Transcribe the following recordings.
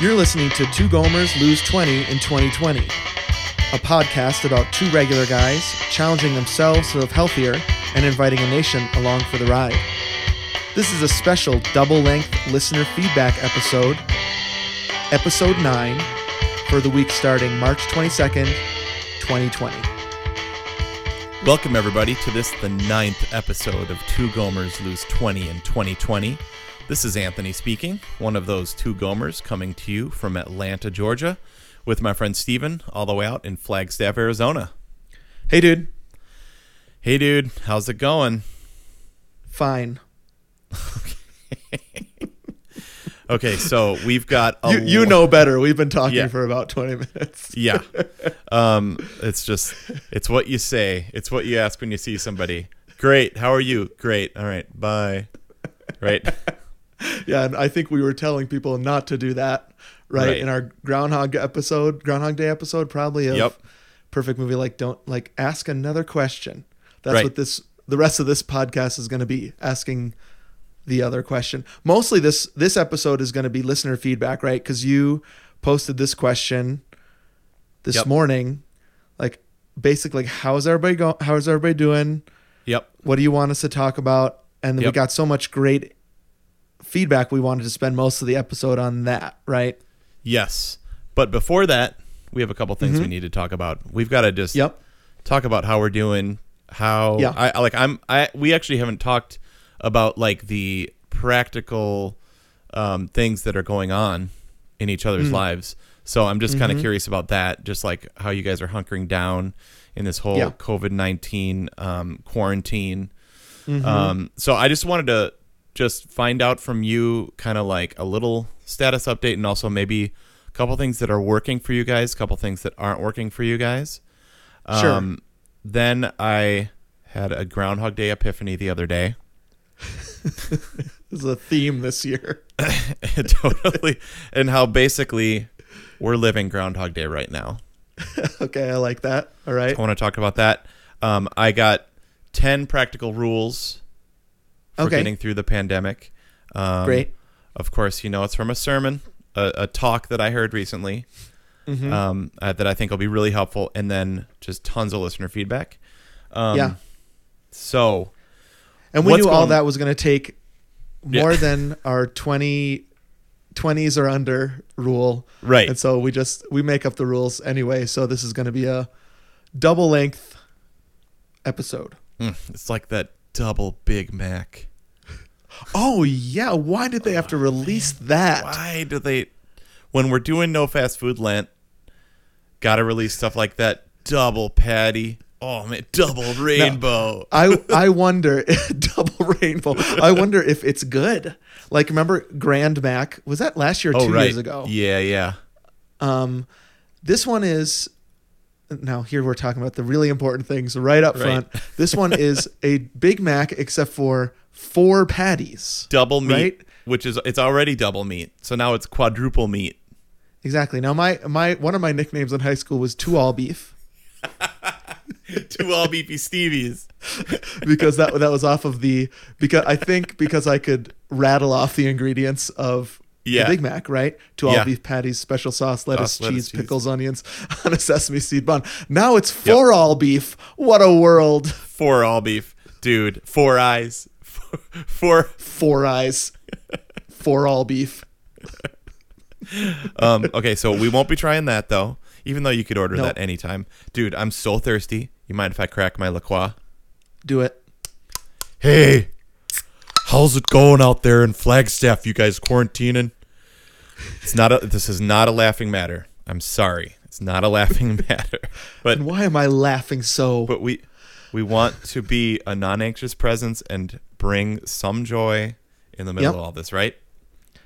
You're listening to Two Gomers Lose 20 in 2020, a podcast about two regular guys challenging themselves to live healthier and inviting a nation along for the ride. This is a special double length listener feedback episode, episode 9, for the week starting March 22nd, 2020. Welcome, everybody, to this, the ninth episode of Two Gomers Lose 20 in 2020. This is Anthony speaking, one of those two Gomers coming to you from Atlanta, Georgia, with my friend Steven, all the way out in Flagstaff, Arizona. Hey, dude. Hey, dude, how's it going? Fine. Okay, so we've got You, you know better. We've been talking Yeah. for about 20 minutes. Yeah. Um, it's just, it's what you say. It's what you ask when you see somebody. Great. How are you? Great. All right. Bye. Right. Yeah, and I think we were telling people not to do that, right? Right. In our Groundhog episode, Groundhog Day episode, probably of Yep. Perfect Movie. Like, don't like ask another question. That's Right. what this the rest of this podcast is going to be asking the other question. Mostly this this episode is going to be listener feedback, right? Because you posted this question this Yep. morning, like basically, like, how's everybody going? How's everybody doing? Yep. what do you want us to talk about and then we got so much great feedback we wanted to spend most of the episode on that right Yes. But before that, we have a couple things we need to talk about. We've got to just yep talk about how we're doing, how Yeah. I like I'm I we actually haven't talked about like the practical um, things that are going on in each other's Mm. lives. So I'm just Mm-hmm. kind of curious about that, just like how you guys are hunkering down in this whole Yeah. COVID nineteen um, quarantine. Mm-hmm. Um, so I just wanted to just find out from you, kind of like a little status update, and also maybe a couple things that are working for you guys, a couple things that aren't working for you guys. Sure. Then I had a Groundhog Day epiphany the other day. this is a theme this year totally, and how basically we're living Groundhog Day right now. okay i like that all right I want to talk about that. Um, I got ten practical rules for Okay. getting through the pandemic. Um, great Of course, you know it's from a sermon, a, a talk that I heard recently Mhm. um, uh, that I think will be really helpful, and then just tons of listener feedback. Um, Yeah. So and we knew all that was going to take Yeah. more than our 20 20s or under rule right, and so we just we make up the rules anyway so this is going to be a double length episode Mm, it's like that double Big Mac. Oh yeah why did they have to release that Why do they, when we're doing no fast food Lent, gotta release stuff like that double patty? Oh man, double rainbow. I I wonder double rainbow. I wonder if it's good. Like remember Grand Mac? Was that last year or oh two right, years ago? yeah, yeah. Um this one is now here we're talking about the really important things right up Right. front. This one is a Big Mac except for four patties. Double meat, Right? which is it's already double meat, so now it's quadruple meat. Exactly. Now my my one of my nicknames in high school was two all beef Two all beefy Stevies. because that that was off of the because I think because I could rattle off the ingredients of Yeah. the Big Mac, right? Two all Yeah. beef patties, special sauce, lettuce, Sauce, lettuce, cheese, cheese. pickles, onions on a sesame seed bun. Now it's four all beef. What a world! Four all beef, dude. Four eyes. Four. Four eyes, four all beef. Um. Okay, so we won't be trying that though. Even though you could order No. that anytime, dude. I'm so thirsty. You mind if I crack my La Croix? Do it. Hey, how's it going out there in Flagstaff? You guys quarantining? It's not a. This is not a laughing matter. I'm sorry. It's not a laughing matter. But And why am I laughing so? but we we want to be a non-anxious presence and bring some joy in the middle Yep. of all this, right?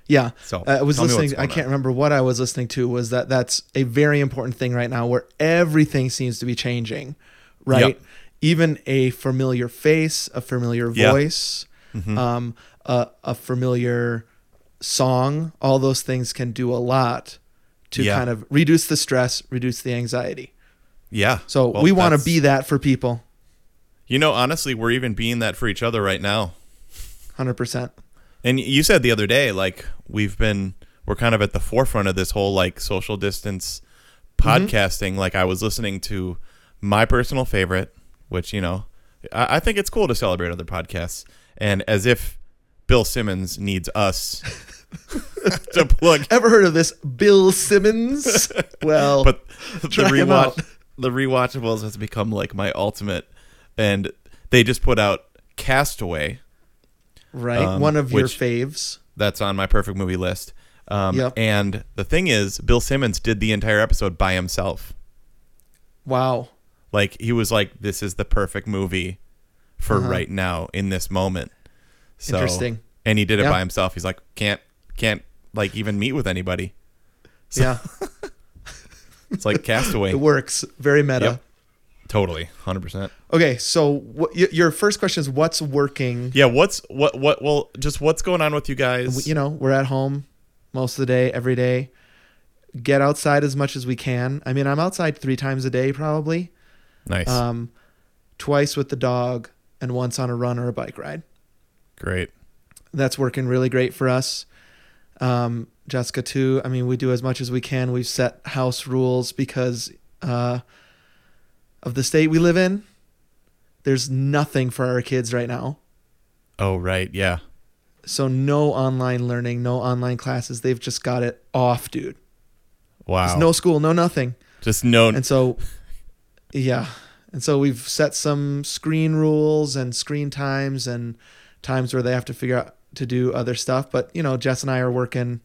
Yeah. So, uh, I was tell me what's listening. I can't on. remember what I was listening to. Was that that's a very important thing right now, where everything seems to be changing, right? Yep. Even a familiar face, a familiar Yeah. voice, Mm-hmm. um, a, a familiar song. All those things can do a lot to Yeah. kind of reduce the stress, reduce the anxiety. Yeah. So Well, we want to be that for people, You know, honestly, we're even being that for each other right now. hundred percent. And you said the other day, like we've been we're kind of at the forefront of this whole like social distance Mm-hmm. podcasting. Like I was listening to my personal favorite, which you know, I, I think it's cool to celebrate other podcasts, and as if Bill Simmons needs us to plug Ever heard of this Bill Simmons? Well, but the Try 'em out. rewatch the rewatchables has become like my ultimate and they just put out castaway right, um, one of your faves. that's on my perfect movie list um, Yep. and the thing is bill simmons did the entire episode by himself Wow. like he was like this is the perfect movie for Uh-huh. right now in this moment so, Interesting. and he did it Yeah. by himself he's like can't can't like even meet with anybody yeah, it's like castaway it works. Very meta. Yep. Totally 100% Okay, so what, y- your first question is what's working? Yeah, what's what what well just what's going on with you guys? You know, we're at home most of the day, every day. Get outside as much as we can. I mean, I'm outside three times a day probably. nice. Um, twice with the dog and once on a run or a bike ride. Great. That's working really great for us. Um, Jessica too. I mean, we do as much as we can. We've set house rules because uh, of the state we live in. There's nothing for our kids right now. Oh, right. Yeah. So no online learning, no online classes. They've just got it off, dude. Wow. There's no school, no nothing. just no And so, yeah. And so we've set some screen rules and screen times and times where they have to figure out to do other stuff. But, you know, Jess and I are working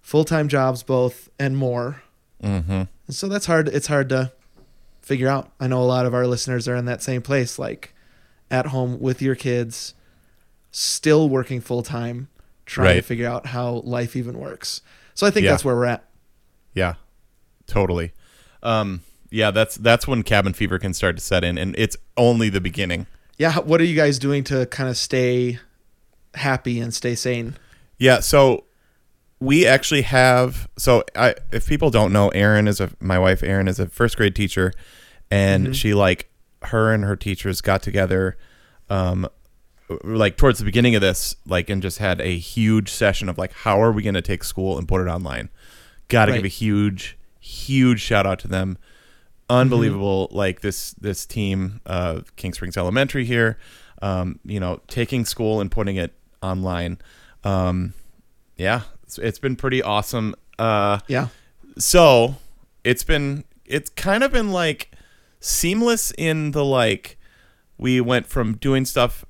full time jobs both and more. Mhm. And so that's hard. It's hard to figure out. I know a lot of our listeners are in that same place, like at home with your kids, still working full time, trying to figure out how life even works. So I think Yeah. that's where we're at. Yeah. Totally. Um yeah, that's that's when cabin fever can start to set in and it's only the beginning. Yeah. What are you guys doing to kind of stay happy and stay sane? Yeah, so we actually have so I if people don't know, Erin is a my wife Erin is a first grade teacher and she like her and her teachers got together um like towards the beginning of this like and just had a huge session of like how are we going to take school and put it online. Got to Right. give a huge huge shout out to them. Unbelievable like this this team uh King Springs Elementary here um you know taking school and putting it online. Um yeah, it's, it's been pretty awesome. Uh, Yeah. so it's been it's kind of been like seamless in the like we went from doing stuff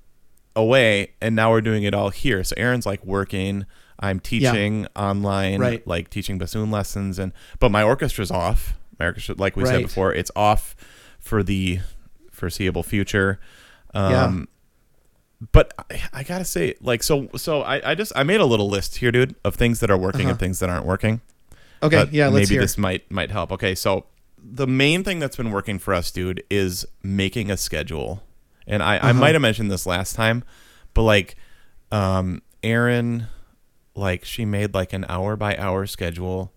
away and now we're doing it all here. So Erin's like working, I'm teaching online, Right. like teaching bassoon lessons, and but my orchestra's off. My orchestra, like we said before, it's off for the foreseeable future. Um, Yeah. But I, I gotta say, like, so, so I, I just, I made a little list here, dude, of things that are working Uh-huh. and things that aren't working. Okay. Yeah. Let's maybe this might might help. Okay, so the main thing that's been working for us, dude, is making a schedule. And I, I Uh-huh. might have mentioned this last time, but like, um, Erin, like, she made like an hour by hour schedule,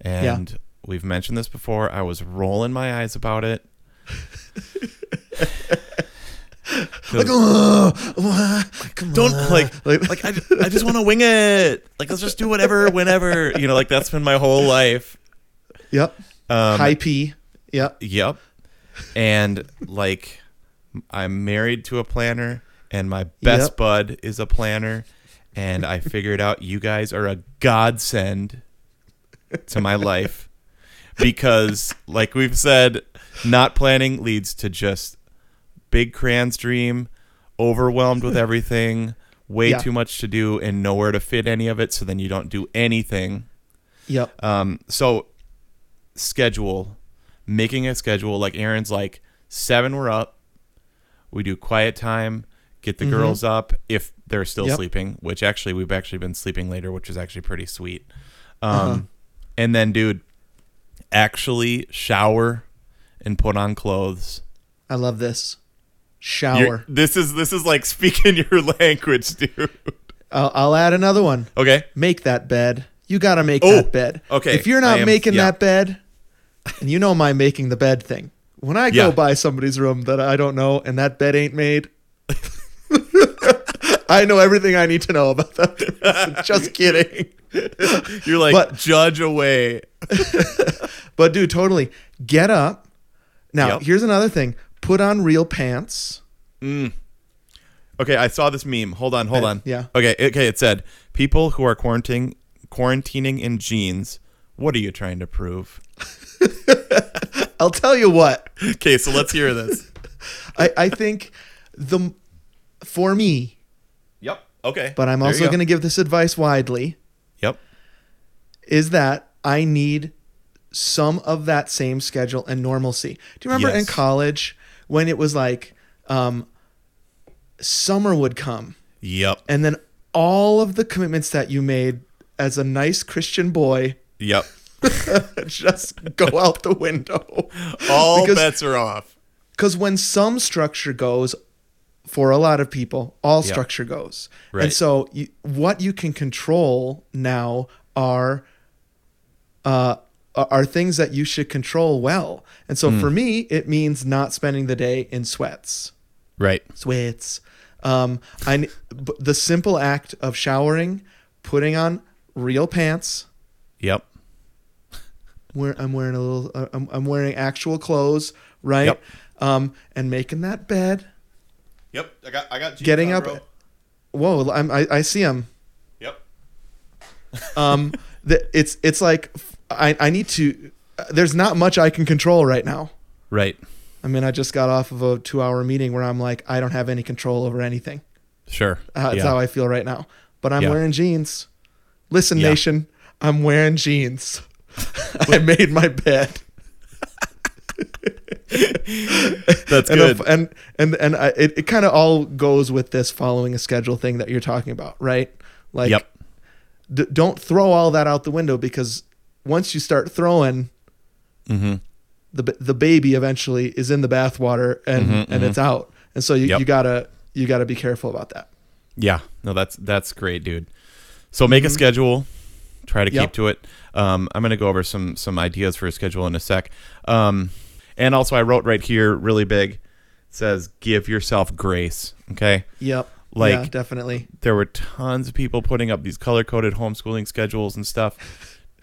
and we've mentioned this before. I was rolling my eyes about it. like, oh, come Don't on. like like I, I just want to wing it. Like let's just do whatever, whenever. You know, like that's been my whole life. Yep. Um, High P. Yep. Yep. And like I'm married to a planner and my best Yep. bud is a planner and I figured out you guys are a godsend to my life because like we've said not planning leads to just big crayons dream overwhelmed with everything way Yeah. too much to do and nowhere to fit any of it so then you don't do anything Yep. um, so schedule, making a schedule. Like Erin's like seven, we're up. We do quiet time, get the Mhm. girls up if they're still Yep. sleeping. Which actually we've actually been sleeping later, which is actually pretty sweet. Um, Uh-huh. and then dude, actually shower and put on clothes. I love this. You're- Shower. this is this is like speaking your language, dude. I'll, I'll add another one. Okay. Make that bed. You got to make Oh, that bed. okay. If you're not am- making yeah. that bed, and you know my making the bed thing. When I go Yeah. by somebody's room that I don't know and that bed ain't made, I know everything I need to know about that. Just kidding. You're like But- judge away. But dude, totally get up. Now, Yep. here's another thing: put on real pants. Mm. Okay, I saw this meme. Hold on, hold on. yeah. Okay, okay. It said people who are quarantining quarantining in jeans. What are you trying to prove? I'll tell you what. Okay, so let's hear this. I, I think the for me, yep. Okay. but I'm also go. going to give this advice widely. Yep. Is that I need some of that same schedule and normalcy. Do you remember in college when it was like um, summer would come Yep. and then all of the commitments that you made as a nice Christian boy Yep. just go out the window. All Because- bets are off. Because when some structure goes, for a lot of people, all Yeah. structure goes. Right. And so, you, what you can control now are uh, are things that you should control well. And so, for me, it means not spending the day in sweats. Right. Sweats. Um, I n- b- the simple act of showering, putting on real pants. Yep. Where I'm wearing a little, uh, I'm, I'm wearing actual clothes, right? Yep. Um, and making that bed. Yep. I got. I got. jeans Getting on, up- bro. Whoa, I'm, I, I see him. Yep. Um, the, it's it's like I, I need to. There's not much I can control right now. Right. I mean, I just got off of a two-hour meeting where I'm like, I don't have any control over anything. Sure. Uh, that's yeah. how I feel right now. But I'm Yeah. wearing jeans. Listen, Yeah. nation, I'm wearing jeans. I made my bed. That's and good. and and and I, it, it kind of all goes with this following a schedule thing that you're talking about, right? Like, Yep. d- don't throw all that out the window because once you start throwing, mm-hmm. the the baby eventually is in the bathwater and Mhm, and it's out, and so you, Yep. you gotta you gotta be careful about that. Yeah, no, that's that's great, dude. So make a schedule, try to Mm-hmm. Yep. keep to it. Um, I'm gonna go over some some ideas for a schedule in a sec. Um, and also, I wrote right here, really big, it says give yourself grace. Okay, Yep. Like- yeah, definitely. there were tons of people putting up these color coded homeschooling schedules and stuff.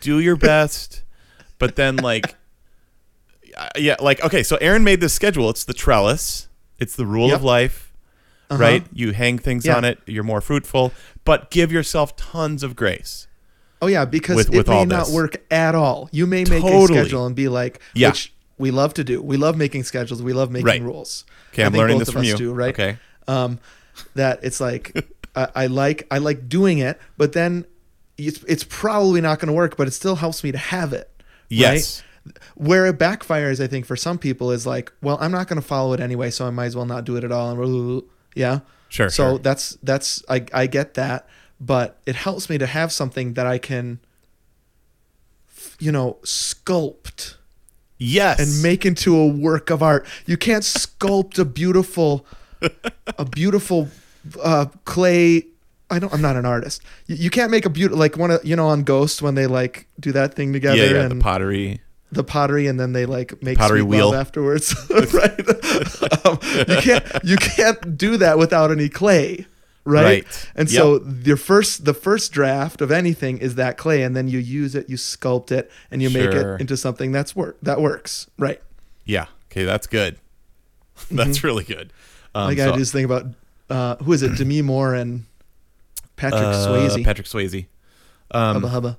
Do your best, but then like, yeah, like okay, so Erin made this schedule. It's the trellis. It's the rule Yep. of life. Uh-huh. right? You hang things Yeah. on it, you're more fruitful, but give yourself tons of grace. Oh yeah, because With- it with may not work at all. You may make Totally. a schedule and be like, Yeah. which we love to do. We love making schedules. We love making Right. rules. Okay, I'm learning both this of from us you. do, right? Okay. um, that it's like I, I like I like doing it, but then it's, it's probably not going to work. But it still helps me to have it. Yes. Right? Where it backfires, I think, for some people is like, well, I'm not going to follow it anyway, so I might as well not do it at all. And yeah, Sure. so sure. that's that's I I get that, but it helps me to have something that I can, you know, sculpt yes. and make into a work of art. You can't sculpt a beautiful, a beautiful uh, clay. I don't. I'm not an artist. You, you can't make a beautiful like one of you know on Ghost when they like do that thing together yeah, yeah, the and pottery. the pottery and then they like make Pottery wheel. afterwards. right? um, you can't you can't do that without any clay. Right? Right. And Yep. so your first the first draft of anything is that clay and then you use it, you sculpt it, and you make it into something that's work that works. Right. Yeah. Okay, that's good. That's really good. Um, I so- this thing about uh, who is it? Demi Moore and Patrick uh, Swayze. Patrick Swayze. Um, hubba hubba.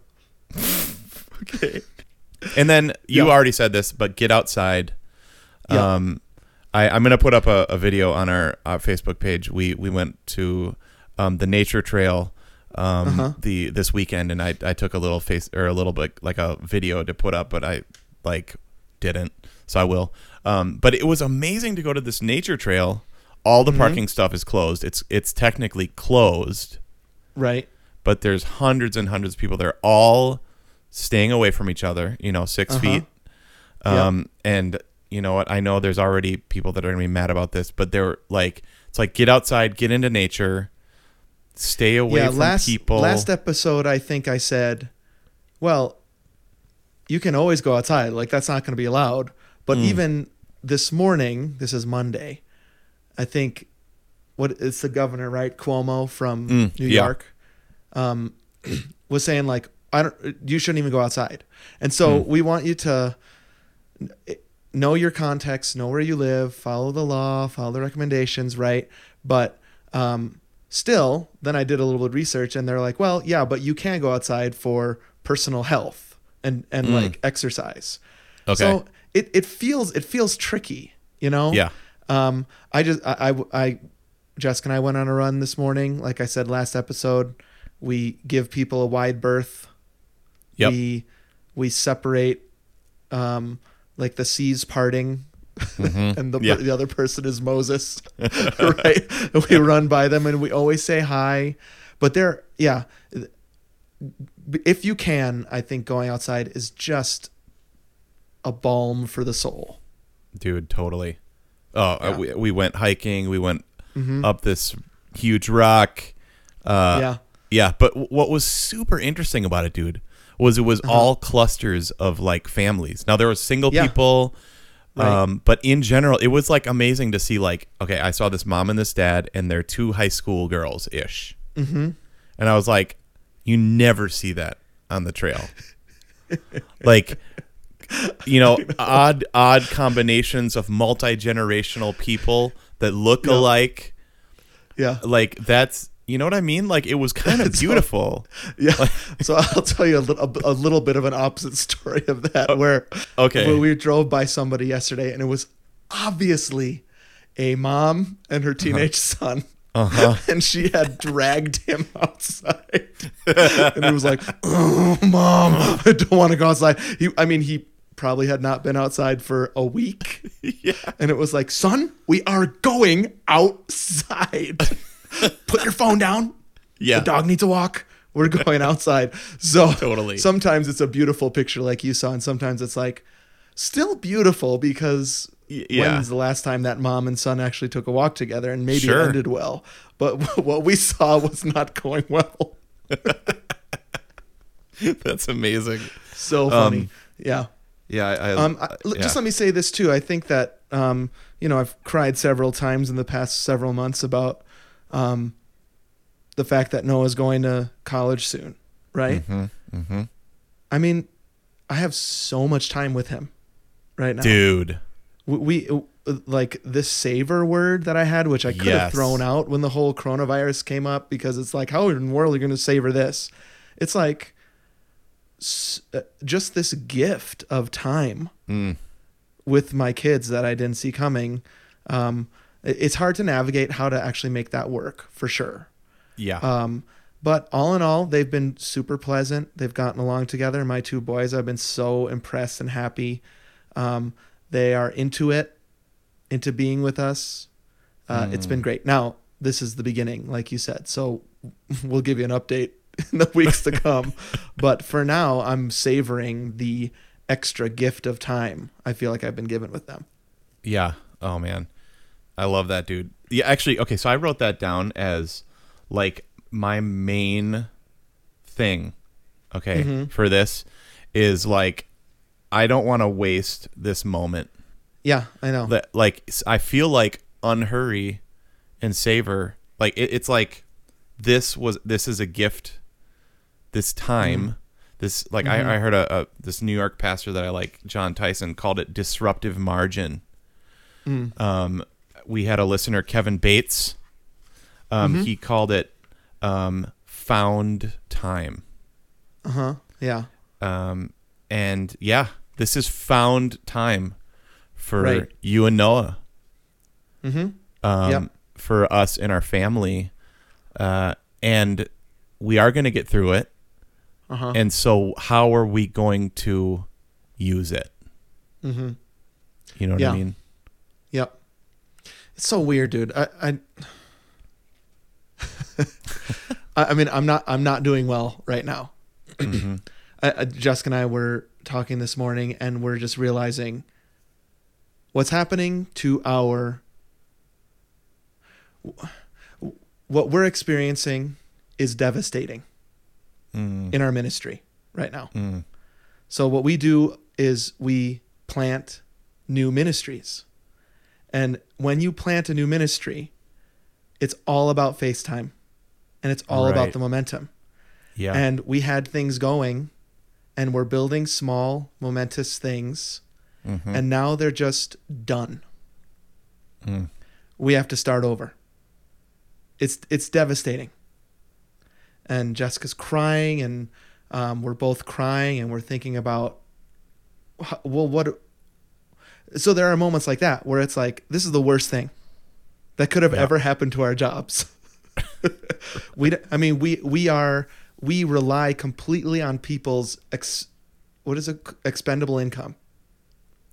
okay. And then you Yeah. already said this, but get outside. Yeah. Um, I, I'm gonna put up a, a video on our, our Facebook page. We we went to um, the nature trail um, Uh-huh. the this weekend, and I, I took a little face or a little bit like a video to put up, but I like didn't, so I will. Um, but it was amazing to go to this nature trail. All the Mhm. parking stuff is closed. It's it's technically closed, Right. but there's hundreds and hundreds of people. They're all staying away from each other. You know, 6 Uh-huh. feet. Yeah. Um, and you know what? I know there's already people that are gonna be mad about this, but they're like, it's like get outside, get into nature, stay away yeah. from Last people. last episode, I think I said, well, you can always go outside. Like that's not going to be allowed. But Mm. even this morning, this is Monday. I think what it's the governor, right? Cuomo from Mm, New yeah. York, um, was saying like, I don't, you shouldn't even go outside. And so Mm. we want you to know your context, know where you live, follow the law, follow the recommendations, right? But um, still, then I did a little bit of research, and they're like, well, yeah, but you can go outside for personal health and and Mm. like exercise. Okay. So it, it feels it feels tricky, you know. yeah. Um, I just I, I I Jessica and I went on a run this morning. Like I said last episode, we give people a wide berth. Yep. We we separate um like the seas parting Mhm. and the Yeah. the other person is Moses. right? And we run by them and we always say hi. But they're yeah, if you can, I think going outside is just a balm for the soul. Dude, totally. Oh, Yeah. uh, we, we went hiking. We went Mhm. up this huge rock. Uh, yeah. Yeah, but w- what was super interesting about it, dude, was it was all clusters of like families. Now there were single Uh-huh. Yeah. people, Right. um, but in general, it was like amazing to see. Like, okay, I saw this mom and this dad, and their two high school girls ish, Mm-hmm. and I was like, you never see that on the trail. like, you know, odd odd combinations of multi generational people that look Yeah. alike. Yeah. Like that's you know what I mean? Like it was kind of beautiful. Yeah. so I'll tell you a little, a little bit of an opposite story of that where Okay. where we drove by somebody yesterday and it was obviously a mom and her teenage son. Uh-huh. And she had dragged him outside. and he was like, oh, Mom, I don't want to go outside. He, I mean, he probably had not been outside for a week. yeah. And it was like, Son, we are going outside. Put your phone down. Yeah. The dog needs a walk. We're going outside. So Totally. sometimes it's a beautiful picture like you saw, and sometimes it's like still beautiful because yeah. when's the last time that mom and son actually took a walk together and maybe Sure. it ended well. But what we saw was not going well. That's amazing. So funny. Um, yeah. Yeah. I, I, Um, I, yeah. Just let me say this too. I think that um, you know I've cried several times in the past several months about um, the fact that Noah's going to college soon, right? Mhm, mhm. I mean, I have so much time with him right now. Dude. We, we like this savor word that I had, which I could have thrown out when the whole coronavirus came up because it's like, how in the world are you going to savor this? It's like just this gift of time Mm. with my kids that I didn't see coming. Um, it's hard to navigate how to actually make that work for sure. Yeah. Um, but all in all, they've been super pleasant. They've gotten along together. My two boys, I've been so impressed and happy. Um, they are into it, into being with us. Uh, It's been great. Now, this is the beginning, like you said. So we'll give you an update in the weeks to come. but for now, I'm savoring the extra gift of time I feel like I've been given with them. Yeah. Oh man, I love that dude. Yeah, actually, okay. So I wrote that down as like my main thing. Okay, Mhm. for this is like I don't want to waste this moment. Yeah, I know. That like I feel like unhurry and savor. Like it, it's like this was this is a gift. This time. This like I, I heard a, a this New York pastor that I like, Jon Tyson, called it disruptive margin. Mm. Um, we had a listener, Kevin Bates. Um, He called it um, found time. Uh huh. Yeah. Um, and yeah, this is found time for Right. you and Noah. Mm-hmm. Um, Yep. For us and our family. Uh, and we are going to get through it. Uh huh. And so, how are we going to use it? Mm-hmm. You know what Yeah. I mean? Yep. It's so weird, dude. I, I, I mean, I'm not, I'm not doing well right now. Mhm. I, I, Jessica and I were talking this morning, and we're just realizing what's happening to our, what we're experiencing is devastating Mm, in our ministry right now. mm, So what we do is we plant new ministries. And when you plant a new ministry, it's all about FaceTime and it's all Right. about the momentum. Yeah. And we had things going and we're building small, momentous things. Mhm. And now they're just done. Mm. We have to start over. It's it's devastating. And Jessica's crying, and um, we're both crying, and we're thinking about, well, what? So there are moments like that where it's like, this is the worst thing that could have Yeah. ever happened to our jobs. we, I mean, we we are we rely completely on people's ex, what is it, expendable income,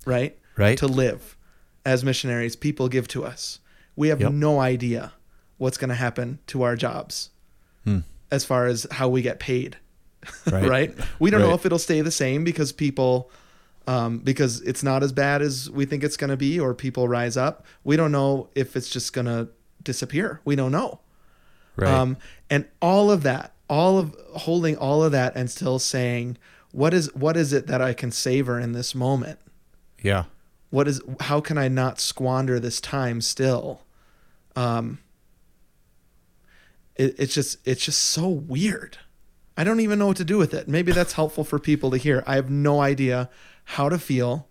right? right. to live as missionaries people give to us. We have Yep. no idea what's going to happen to our jobs Hmm. As far as how we get paid, Right. right? We don't know if it'll stay the same because people um, because it's not as bad as we think it's going to be or people rise up. We don't know if it's just going to disappear. We don't know. right. Um, and all of that, all of holding all of that and still saying, what is what is it that I can savor in this moment? yeah. what is how can i not squander this time still um it, it's just it's just so weird i don't even know what to do with it maybe that's helpful for people to hear i have no idea how to feel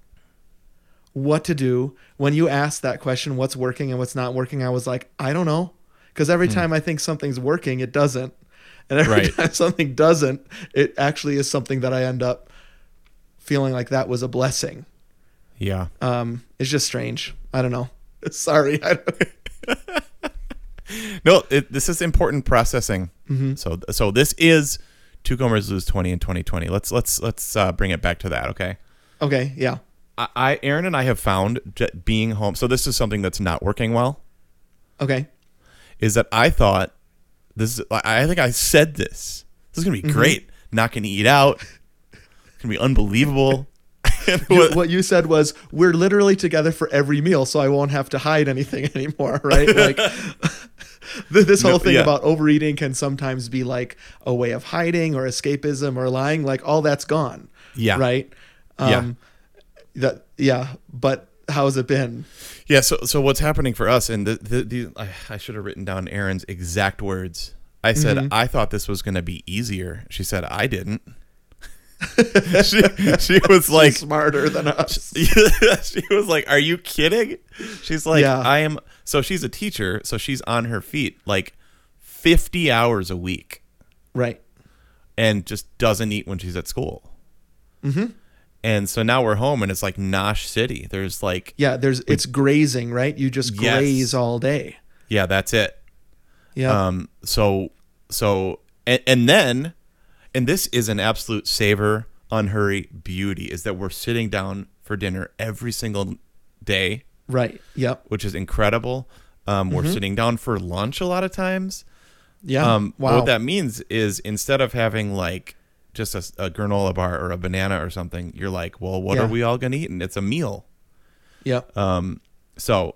what to do when you asked that question what's working and what's not working i was like i don't know because every time i think something's working it doesn't and every Right. time something doesn't it actually is something that i end up feeling like that was a blessing Yeah. um, it's just strange. I don't know. Sorry. I don't, No, it, this is important processing. Mm-hmm. So, so this is two Gomers lose twenty in twenty twenty. Let's let's let's uh, bring it back to that. Okay. okay. Yeah. I, I Erin and I have found being home. So this is something that's not working well. Okay. Is that I thought this? is I I think I said this. This is gonna be Mm-hmm. great. Not gonna eat out. It's gonna be unbelievable. You- what- what you said was we're literally together for every meal, so I won't have to hide anything anymore, right? Like this whole No, thing yeah. about overeating can sometimes be like a way of hiding or escapism or lying. Like all that's gone. Yeah. Right. Yeah. That yeah. But how's it been? Yeah. So so what's happening for us? And the, the, the I, I should have written down Erin's exact words. I said Mm-hmm. I thought this was going to be easier. She said I didn't. she, she was like smarter than us. she was like, "Are you kidding?" She's like, Yeah. "I am." So she's a teacher, so she's on her feet like fifty hours a week, Right. and just doesn't eat when she's at school. Mm-hmm. And so now we're home, and it's like Nosh City. There's like, Yeah. There's it's grazing, right? You just Yes. graze all day. yeah, that's it. Yeah. Um, so so and, and then and this is an absolute savor unhurry beauty is that we're sitting down for dinner every single day, right. Yep. which is incredible. Um, we're sitting down for lunch a lot of times. Yeah. Um, wow. What that means is instead of having like just a, a granola bar or a banana or something, you're like, well, what Yeah. are we all gonna eat? And it's a meal. Yep. Um, so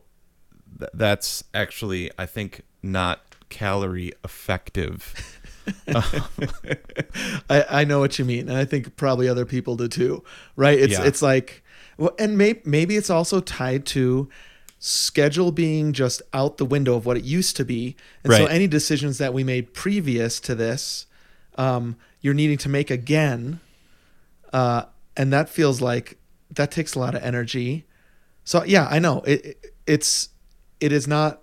th- that's actually, I think, not calorie effective. I, I know what you mean, and I think probably other people do too, right? It's Yeah. it's like, well, and maybe maybe it's also tied to schedule being just out the window of what it used to be, and so any decisions that we made previous to this, um, you're needing to make again, uh, and that feels like that takes a lot of energy. So yeah, I know it, it it's it is not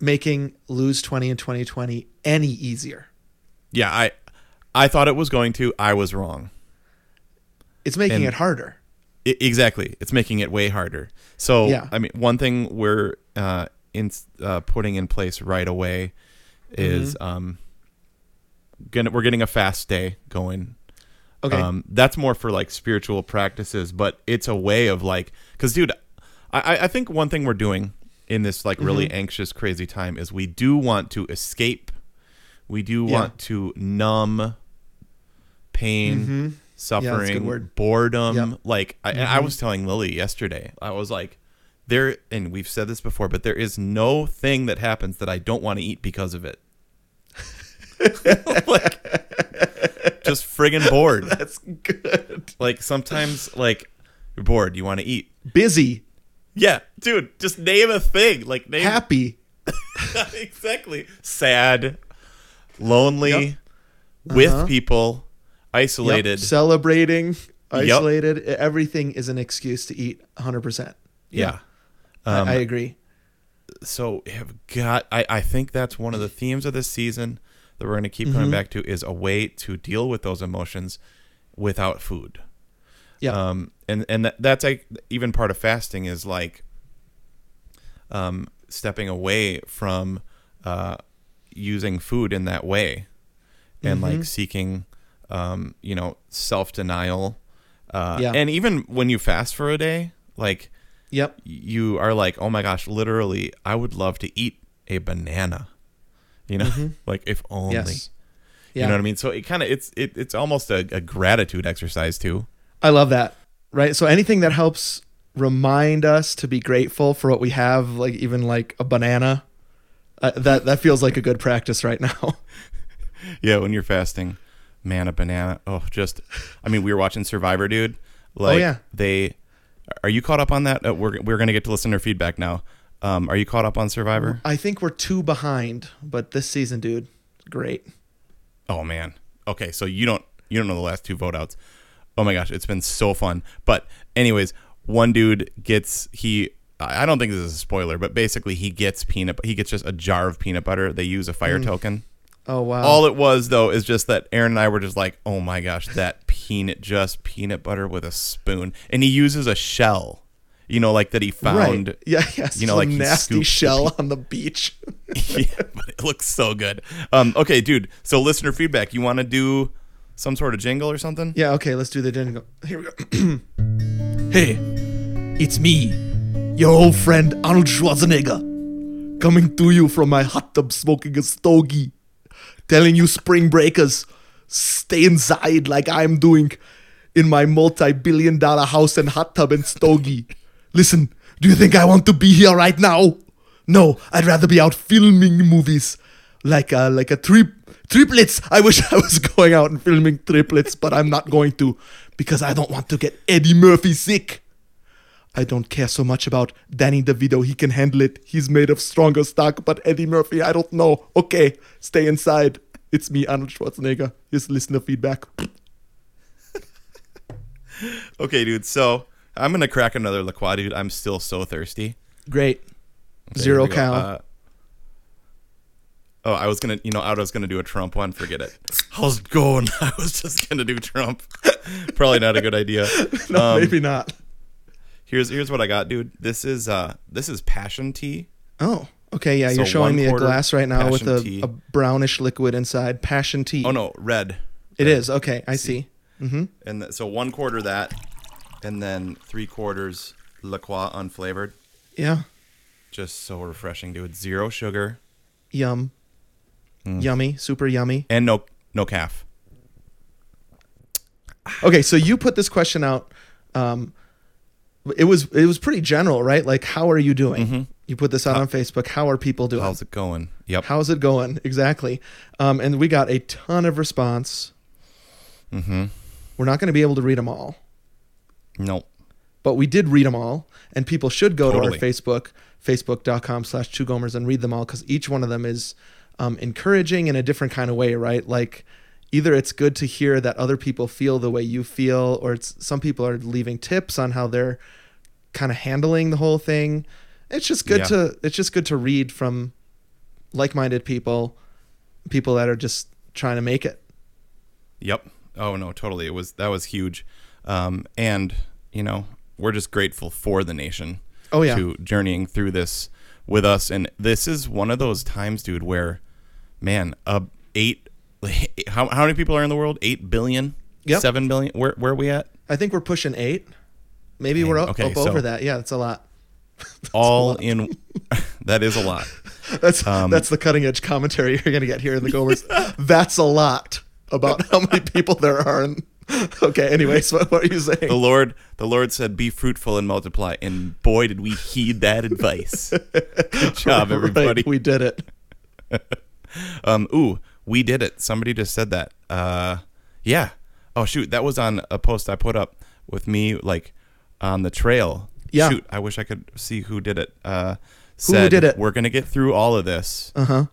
making lose 20 in 2020 any easier. Yeah, I I thought it was going to. I was wrong. It's making And- it harder. I, exactly. It's making it way harder. So, Yeah. I mean, one thing we're uh, in uh, putting in place right away is Mm-hmm. um, gonna we're getting a fast day going. Okay. Um, that's more for like spiritual practices, but it's a way of like, because dude, I- I think one thing we're doing in this like really Mm-hmm. anxious, crazy time is we do want to escape. We do Yeah. want to numb pain, Mhm. suffering, word. boredom. Yep. Mm-hmm. Like I, I was telling Lily yesterday, I was like, there, and we've said this before, but there is no thing that happens that I don't want to eat because of it. like, just friggin' bored. That's good. Like sometimes, like you're bored, you want to eat. Busy, Yeah, dude, just name a thing. Like name. happy. exactly. Sad, lonely, Yep. with Uh-huh. people, isolated. Yep. Celebrating, isolated. Everything is an excuse to eat 100%. yeah. I- Um, I agree. so have got I, I think that's one of the themes of this season that we're going to keep coming Mhm. back to is a way to deal with those emotions without food Yeah. um and and that, that's like even part of fasting is like um stepping away from uh using food in that way and like Mhm. seeking um you know self-denial uh Yeah. and even when you fast for a day like yep. you are like, oh my gosh, literally, I would love to eat a banana. You know, Mhm. like if only. Yes. Yeah. You know what I mean? So it kind of it's it, it's almost a, a gratitude exercise too. I love that. Right. So anything that helps remind us to be grateful for what we have, like even like a banana, uh, that that feels like a good practice right now. Yeah, when you're fasting, man, a banana. Oh, just I mean, we were watching Survivor, dude. Like, Oh, yeah. They are you caught up on that? Uh, we're we're gonna get to listener feedback now. Um, are you caught up on Survivor? I think we're two behind, but this season, dude, great. Oh man. Okay, so you don't you don't know the last two vote outs. Oh my gosh, it's been so fun. But anyways, one dude gets he I don't think this is a spoiler, but basically he gets peanut he gets just a jar of peanut butter. They use a fire token. Oh wow. All it was though is just that Erin and I were just like, "Oh my gosh, that peanut just peanut butter with a spoon." And he uses a shell. You know, like that he found right. Yeah. Yes. you know, like nasty scooped the shell on the beach. yeah, but it looks so good. Um, okay, dude. So listener feedback. You want to do some sort of jingle or something? yeah. Okay. Let's do the jingle. Here we go. Hey, it's me, your old friend Arnold Schwarzenegger, coming to you from my hot tub smoking a stogie, telling you spring breakers, stay inside like I'm doing in my multi billion dollar house and hot tub and stogie. Listen, do you think I want to be here right now? No, I'd rather be out filming movies. Like a like a trip triplets. I wish I was going out and filming triplets, but I'm not going to because I don't want to get Eddie Murphy sick. I don't care so much about Danny DeVito. He can handle it. He's made of stronger stock. But Eddie Murphy, I don't know. Okay, stay inside. It's me, Arnold Schwarzenegger. Here's listener feedback. Okay, dude. So I'm gonna crack another La Croix, dude. I'm still so thirsty. Great. Okay, Zero cal. Uh, oh, I was gonna, you know, I was gonna do a Trump one. Forget it. How's it going? I was just gonna do Trump. Probably not a good idea. no, Um, maybe not. Here's here's what I got, dude. This is uh this is passion tea. Oh, okay. Yeah, So you're showing me a glass right now with a, a brownish liquid inside. Passion tea. Oh no, red. It is. Okay, I see. Mm-hmm. And th- so one quarter that, and then three quarters La Croix unflavored. Yeah. Just so refreshing, dude. Zero sugar Yum. Mm. Yummy. Super yummy. and no no calf. Okay, so you put this question out. Um, it was it was pretty general, right? Like, how are you doing? Mhm. You put this out on Facebook. How are people doing? How's it going? Yep. How's it going? Exactly. Um, and we got a ton of response. Mm-hmm. We're not going to be able to read them all, Nope. but we did read them all. And people should go to our Facebook, facebook.com slash two gomers and read them all because each one of them is um, encouraging in a different kind of way, right? Like either it's good to hear that other people feel the way you feel, or it's some people are leaving tips on how they're kind of handling the whole thing. It's just good Yeah. to it's just good to read from like-minded people, people that are just trying to make it. Yep. Oh no, totally. It was that was huge. Um, and you know, we're just grateful for the nation. Oh yeah. To journeying through this with us, and this is one of those times, dude, where, man, uh, eight. How how many people are in the world? Eight billion. Yep. Seven billion. Where where are we at? I think we're pushing 8. Maybe we're up, okay, up so- over that. Yeah, that's a lot. All in. that is a lot. That's Um, that's the cutting edge commentary you're gonna get here in the Gomers. that's a lot about how many people there are. In... Okay. Anyways, what, what are you saying? The? Lord, the Lord said, "Be fruitful and multiply." And boy, did we heed that advice. Good job, everybody. Right, we did it. Um, ooh, we did it. Somebody just said that. Uh, yeah. Oh shoot, that was on a post I put up with me, like on the trail. Yeah. Shoot, I wish I could see who did it. Uh, said, did it? We're gonna get through all of this, Uh huh.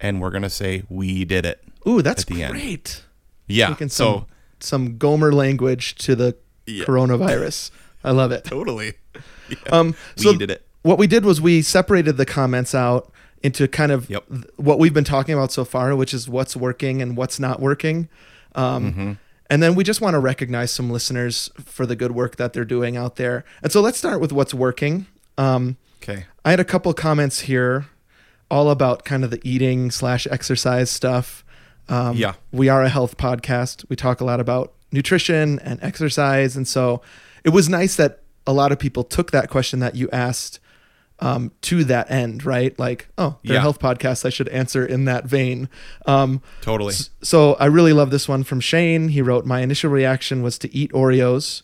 and we're gonna say we did it. Ooh, that's At the end. great. Yeah. Taking some So some Gomer language to the Yeah. coronavirus. I love it. totally. Yeah. Um, we did it. what we did was we separated the comments out into kind of Yep. what we've been talking about so far, which is what's working and what's not working. Um, Mm-hmm. And then we just want to recognize some listeners for the good work that they're doing out there. And so let's start with what's working. Um, Okay. I had a couple comments here, all about kind of the eating slash exercise stuff. Um, Yeah. we are a health podcast. We talk a lot about nutrition and exercise, and so it was nice that a lot of people took that question that you asked um, to that end, right? Like, oh, they're Yeah. health podcast. I should answer in that vein. Um, Totally. s- so I really love this one from Shane. He wrote, "My initial reaction was to eat Oreos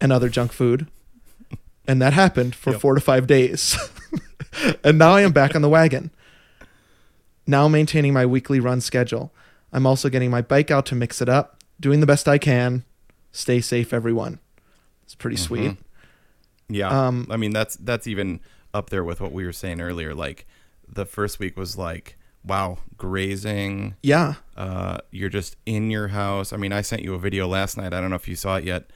and other junk food, and that happened for Yep. four to five days. and now I am back on the wagon. Now maintaining my weekly run schedule. I'm also getting my bike out to mix it up, doing the best I can. Stay safe, everyone. It's pretty sweet. Yeah. Um, I mean, that's that's even up there with what we were saying earlier. Like, the first week was like, wow, grazing. Yeah. Uh, you're just in your house. I mean, I sent you a video last night. I don't know if you saw it yet.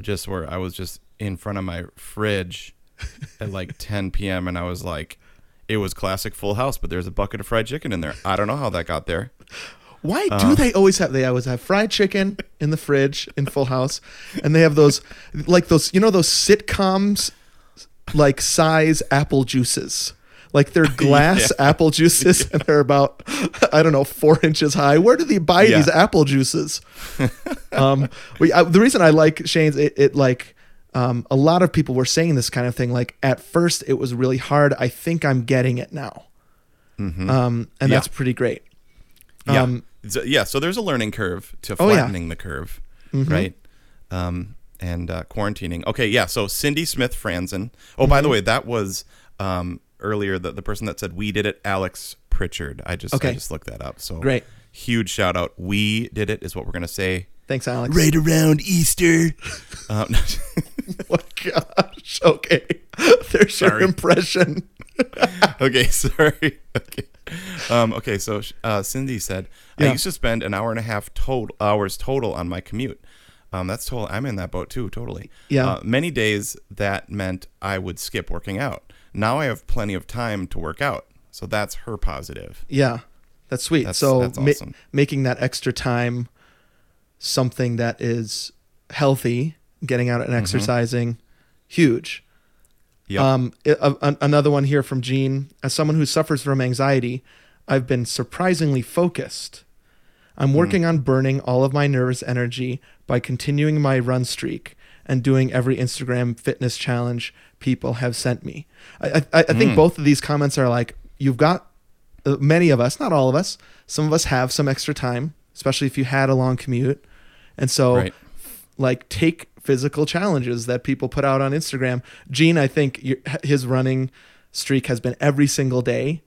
Just where I was just in front of my fridge at like 10 p.m. and I was like, it was classic Full House, but there's a bucket of fried chicken in there. I don't know how that got there. Why Uh. do they always have? They always have fried chicken in the fridge in Full House, and they have those, like those, you know, those sitcoms, like size apple juices. Like they're glass apple juices, and they're about, I don't know, four inches high. Where do they buy Yeah. these apple juices? um, we, I, the reason I like Shane's, it, it like, um, a lot of people were saying this kind of thing. Like at first, it was really hard. I think I'm getting it now, um, and Mm-hmm. Yeah. that's pretty great. Yeah. Um, so, yeah. So there's a learning curve to Oh, yeah. flattening the curve, right? Um, and uh, quarantining. Okay. Yeah. So Cindy Smith Franzen. Oh, by the Mm-hmm. way, that was um, earlier the, the person that said we did it, Alex Pritchard. I just I just looked that up. So Great. Huge shout out. We did it is what we're gonna say. Thanks, Alex. Right around Easter. Um, Oh gosh. Okay. There's your impression. okay, sorry. Okay. Um, okay, so uh, Cindy said, I used to spend an hour and a half total hours total on my commute. Um, that's total. I'm in that boat too, totally. Yeah. Uh, many days that meant I would skip working out. Now I have plenty of time to work out, so that's her positive. Yeah. That's sweet. That's- so that's ma- making that extra time something that is healthy, getting out and exercising, huge. Yep. Um, a- an- another one here from Gene. As someone who suffers from anxiety, I've been surprisingly focused. I'm working on burning all of my nervous energy by continuing my run streak and doing every Instagram fitness challenge people have sent me. I, I, I think both of these comments are like, you've got uh, many of us, not all of us, some of us have some extra time, especially if you had a long commute. And so, Right. like, take physical challenges that people put out on Instagram. Gene, I think his running streak has been every single day.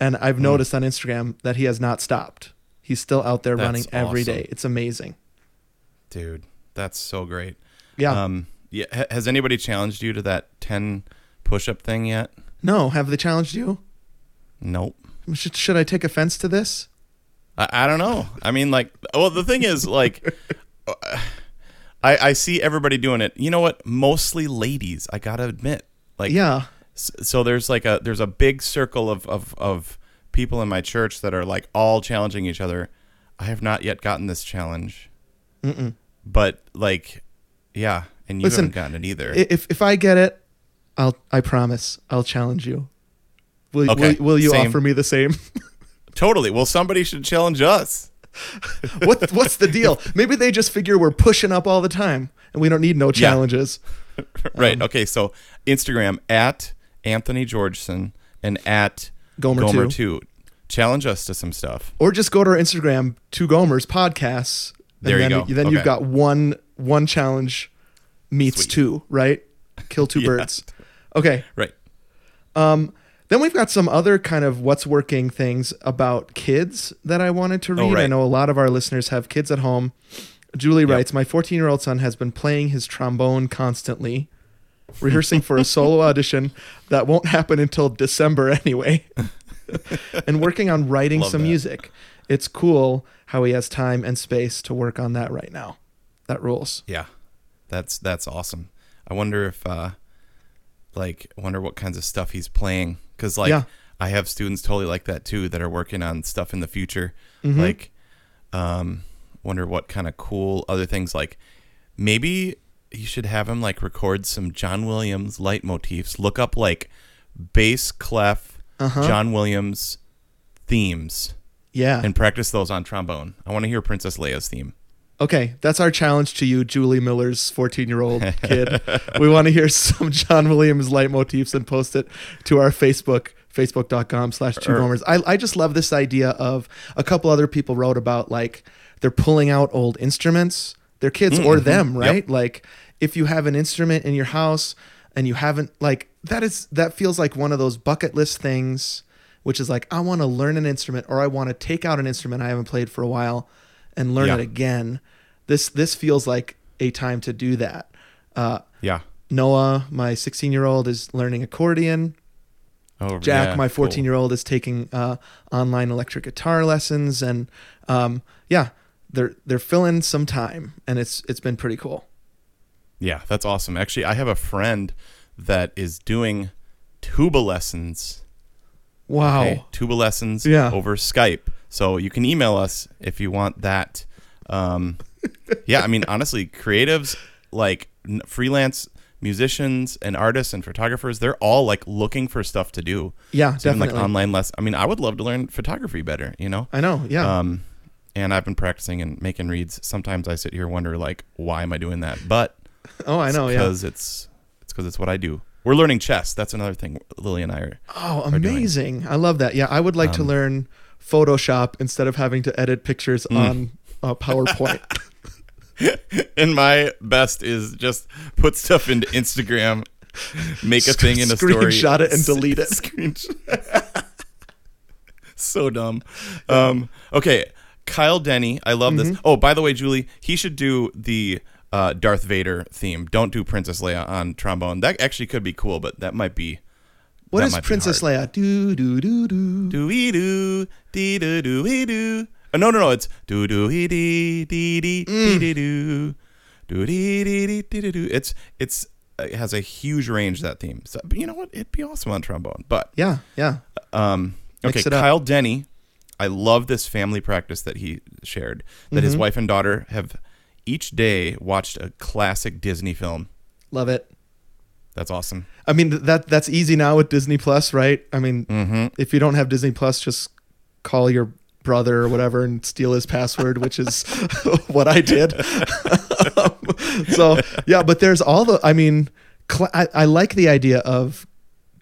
And Mm. I've noticed on Instagram that he has not stopped. He's still out there That's running every awesome. day. It's amazing. Dude, that's so great. Yeah. Um, yeah. ha- Has anybody challenged you to that 10 push up thing yet? no, have they challenged you? Nope. Should, should I take offense to this? I, I don't know. I mean, like, well, the thing is, like, uh, I I see everybody doing it. You know what? Mostly ladies. I gotta admit. Like, Yeah. s- So there's like a there's a big circle of of of people in my church that are like all challenging each other. I have not yet gotten this challenge. Mm-mm. But like, yeah, and you Listen, haven't gotten it either. If if I get it, I'll I promise I'll challenge you. Will, Okay, will, will you same. offer me the same? totally. Well, somebody should challenge us. what what's the deal? Maybe they just figure we're pushing up all the time and we don't need no Yeah. challenges. right. Um, okay. So Instagram at Anthony Georgeson and at Gomer Gomer two. two. Challenge us to some stuff. Or just go to our Instagram, Two Gomers Podcasts. There you then, go. Then you've got one one challenge meets Sweet. two, right? Kill two Yeah. birds. Okay. Right. Um, then we've got some other kind of what's working things about kids that I wanted to read. Oh, right. I know a lot of our listeners have kids at home. Julie Yep. writes, My 14 year old son has been playing his trombone constantly. rehearsing for a solo audition that won't happen until December anyway, and working on writing Love some that. music. It's cool how he has time and space to work on that right now. That rules. Yeah, that's that's awesome. I wonder if, uh, like, I wonder what kinds of stuff he's playing because, like, Yeah. I have students totally like that too that are working on stuff in the future. Mm-hmm. Like, um, wonder what kind of cool other things like maybe you should have him like record some John Williams leitmotifs. Look up like bass clef Uh-huh. John Williams themes Yeah. and practice those on trombone. I want to hear Princess Leia's theme. Okay, that's our challenge to you, Julie Miller's 14 year old kid. we want to hear some John Williams leitmotifs and post it to our Facebook, facebook.com slash er. two Or- I, I just love this idea of a couple other people wrote about like they're pulling out old instruments, their kids or mm-hmm. them, Yep. right? Like if you have an instrument in your house and you haven't, like, that is, that feels like one of those bucket list things, which is like, I want to learn an instrument or I want to take out an instrument I haven't played for a while and learn Yeah. it again. This this feels like a time to do that. Uh, Yeah. Noah, my 16 year old, is learning accordion. Oh, Jack, yeah, my cool. 14 year old, is taking uh, online electric guitar lessons, and um, yeah, they're they're filling some time, and it's it's been pretty cool. Yeah, that's awesome. Actually, I have a friend that is doing tuba lessons. Wow. okay? Tuba lessons Yeah. over Skype. So you can email us if you want that. Um, yeah, I mean, honestly, creatives like n- freelance musicians and artists and photographers, they're all like looking for stuff to do. Yeah, So even definitely. like online less. I mean, I would love to learn photography better. You know. I know. Yeah. Um, and I've been practicing and making reads. Sometimes I sit here and wonder like, why am I doing that? But oh, I know. Yeah. because it's it's because it's what I do. We're learning chess. That's another thing Lily and I are. Oh, are amazing! I love that. Yeah, I would like to Um, learn Photoshop instead of having to edit pictures Mm. on uh, PowerPoint. And my best is just put stuff into Instagram, make a thing in a story, Screenshot it and delete it. Screenshot. so dumb. Um, okay, Kyle Denny. I love Mm-hmm. this. Oh, by the way, Julie, he should do the uh, Darth Vader theme. Don't do Princess Leia on trombone. That actually could be cool, but that might be. What is Princess. Leia? Do do do do. Do we do dee do do we do? Uh, no, no, no. It's do do we dee dee dee dee dee do do dee dee dee dee do. It's it's it has a huge range that theme. So, but you know what? It'd be awesome on trombone. But Yeah, yeah. um, okay, Mix it up. Kyle Denny. I love this family practice that he shared. That Mm-hmm. his wife and daughter have each day watched a classic Disney film. Love it. That's awesome. I mean that that's easy now with Disney Plus, right? I mean, Mm-hmm. if you don't have Disney Plus, just call your brother or whatever and steal his password, which is what I did. so yeah, but there's all the. I mean, cl- I, I like the idea of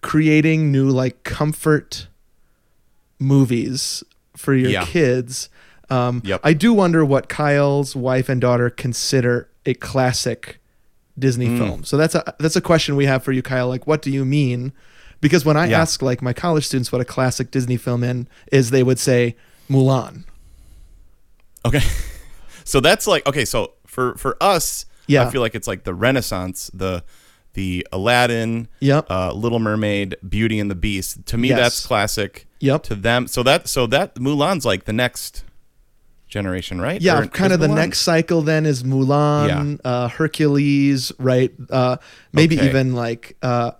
creating new like comfort movies for your Yeah. kids. Um, Yep. I do wonder what Kyle's wife and daughter consider a classic Disney Mm. film. So that's a that's a question we have for you, Kyle. Like, what do you mean? Because when I Yeah. ask like my college students what a classic Disney film in is, they would say Mulan. Okay. So that's like okay, so for for us, Yeah. I feel like it's like the Renaissance, the the Aladdin, Yep. uh, Little Mermaid, Beauty and the Beast. To me Yes. that's classic. Yep. To them, so that so that Mulan's like the next generation, right? Yeah, Or kind of the Mulan- next cycle then is Mulan, uh, Hercules, right? Uh, maybe Okay. even like uh,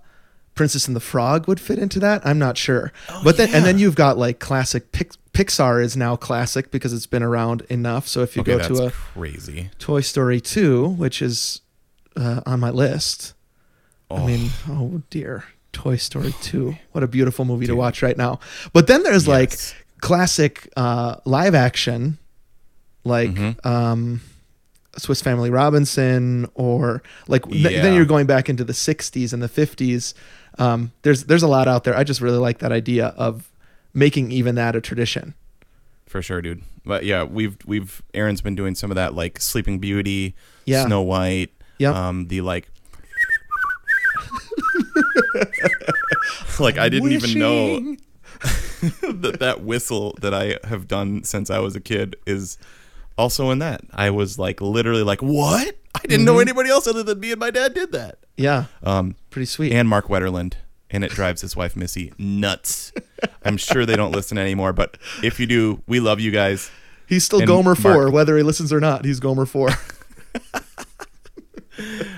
Princess and the Frog would fit into that. I'm not sure. but then and then Oh, you've got like classic Pix- Pixar is now classic because it's been around enough. So if you Okay, go to a crazy. Toy Story 2, which is uh, on my list. Oh, I mean, oh dear. Toy Story 2. What a beautiful movie to watch right now. But then there's like classic uh, live action, like Mhm. um, Swiss Family Robinson, or like th- Yeah. then you're going back into the 60s and the 50s. Um, there's there's a lot out there. I just really like that idea of making even that a tradition. for sure, dude. But yeah, we've we've Erin's been doing some of that like Sleeping Beauty, Yeah. Snow White, Yep. um, the like like I didn't even know that that whistle that I have done since I was a kid is also in that. I was like literally like, "What? I didn't know anybody else other than me and my dad did that. Yeah, Um, pretty sweet. and Mark Wetterland, and it drives his wife Missy nuts. I'm sure they don't listen anymore, but if you do, we love you guys. he's still and Gomer four, Mark- whether he listens or not. He's Gomer four.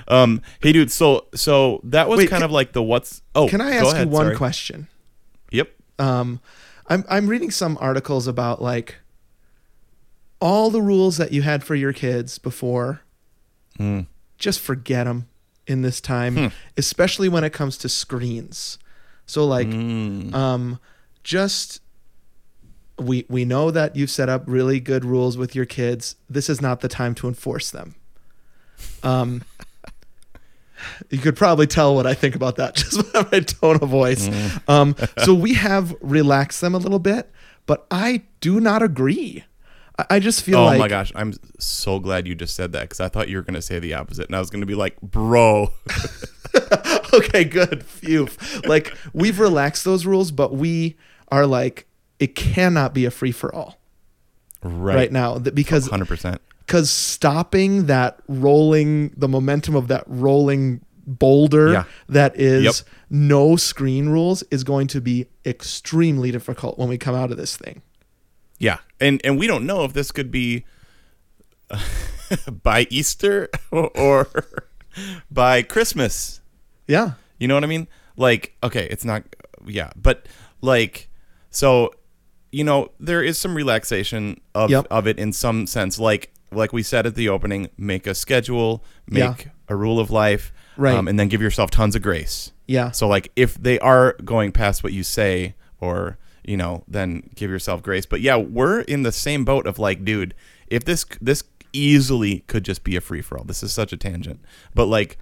Um, hey, dude. So, so that was Wait, kind can- of like the what's. Oh, Can I ask ahead, you one sorry. question? Yep. um, I'm I'm reading some articles about like all the rules that you had for your kids before. Mm. Just forget them in this time, Hmm. especially when it comes to screens. So like, Mm. um, just we we know that you've set up really good rules with your kids. This is not the time to enforce them. Um. You could probably tell what I think about that just by my tone of voice. Mm. Um, so we have relaxed them a little bit, but I do not agree. I, just feel oh like my gosh, I'm so glad you just said that because I thought you were going to say the opposite, and I was going to be like, bro. okay, good. Phew. Like we've relaxed those rules, but we are like it cannot be a free for all Right. right now th- because Hundred percent. because stopping that rolling the momentum of that rolling boulder Yeah. that is Yep. no screen rules is going to be extremely difficult when we come out of this thing. Yeah, and and we don't know if this could be by Easter or by Christmas. Yeah. You know what I mean? Like, okay, it's not, yeah, but like, so, you know, there is some relaxation of Yep. of it in some sense. Like, like we said at the opening, make a schedule, make Yeah. a rule of life, Right. um, and then give yourself tons of grace. Yeah. So, like, if they are going past what you say, or you know, then give yourself grace. But yeah, we're in the same boat of like, dude, if this this easily could just be a free for all. This is such a tangent, but like,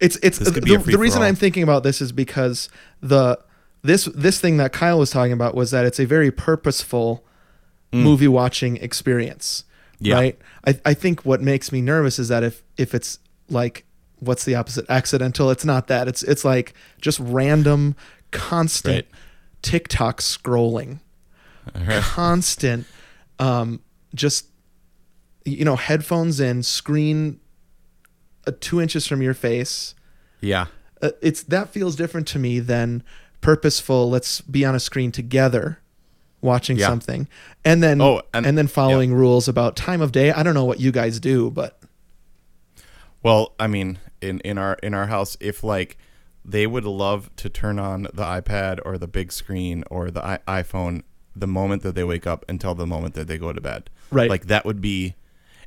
It's it's the, could be a the reason. I'm thinking about this is because the this this thing that Kyle was talking about was that it's a very purposeful movie watching experience. Mm. Yeah. Right? I I think what makes me nervous is that if if it's like what's the opposite accidental it's not that it's it's like just random constant Right. TikTok scrolling. Constant um just you know headphones in screen uh, two inches from your face. Yeah, uh, it's that feels different to me than purposeful let's be on a screen together watching Yeah. something. And then Oh, and, and- then following rules about time of day. I don't know what you guys do but Well, I mean, in in our in our house, if like they would love to turn on the iPad or the big screen or the I- iPhone the moment that they wake up until the moment that they go to bed. Right. Like that would be,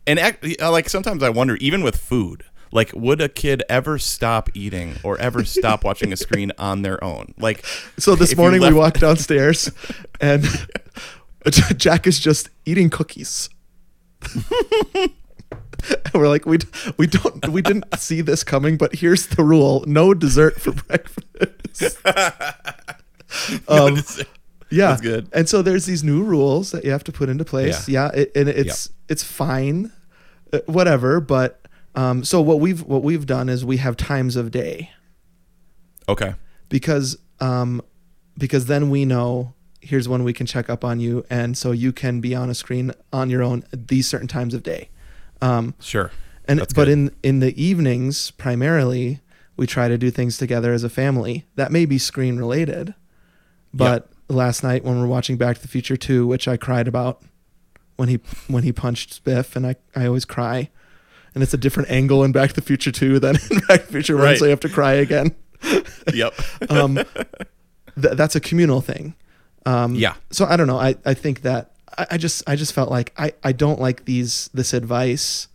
and act, uh, like sometimes I wonder, even with food, like would a kid ever stop eating or ever stop watching a screen on their own? Like, so this morning we walked downstairs and jack is just eating cookies and we're like we we don't we didn't see this coming but here's the rule no dessert for breakfast No Um, dessert. Yeah, That's good. And so there's these new rules that you have to put into place. Yeah, it, and it's it's fine, uh, whatever. But um, so what we've what we've done is we have times of day okay, because um, because then we know here's when we can check up on you, and so you can be on a screen on your own at these certain times of day. Um, sure. and That's but good. in in the evenings primarily we try to do things together as a family that may be screen related but last night when we're watching back to the future 2 which i cried about when he when he punched biff and i i always cry and it's a different angle in back to the future 2 than in back to the future 1 Right. so you have to cry again yep. um, th- that's a communal thing. Um, Yeah. So I don't know. I, I think that I, I just I just felt like I, I don't like these this advice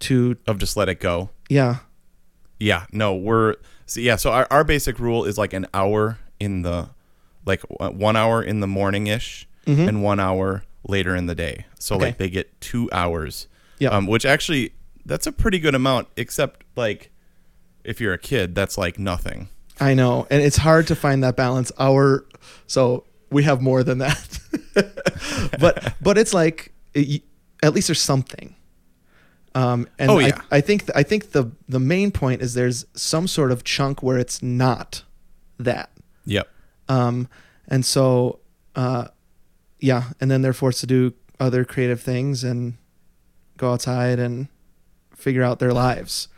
to of just let it go. yeah Yeah, no, we're so yeah. So our, our basic rule is like an hour in the like one hour in the morning ish and one hour later in the day. So Okay. like they get two hours. Yeah. Um, which actually that's a pretty good amount. Except like if you're a kid, that's like nothing. I know and it's hard to find that balance. Our so we have more than that, but but it's like it, at least there's something. Um, and Oh, I, yeah. I think I think the the main point is there's some sort of chunk where it's not that. Yep. Um, and so, uh, yeah, and then they're forced to do other creative things and go outside and figure out their lives.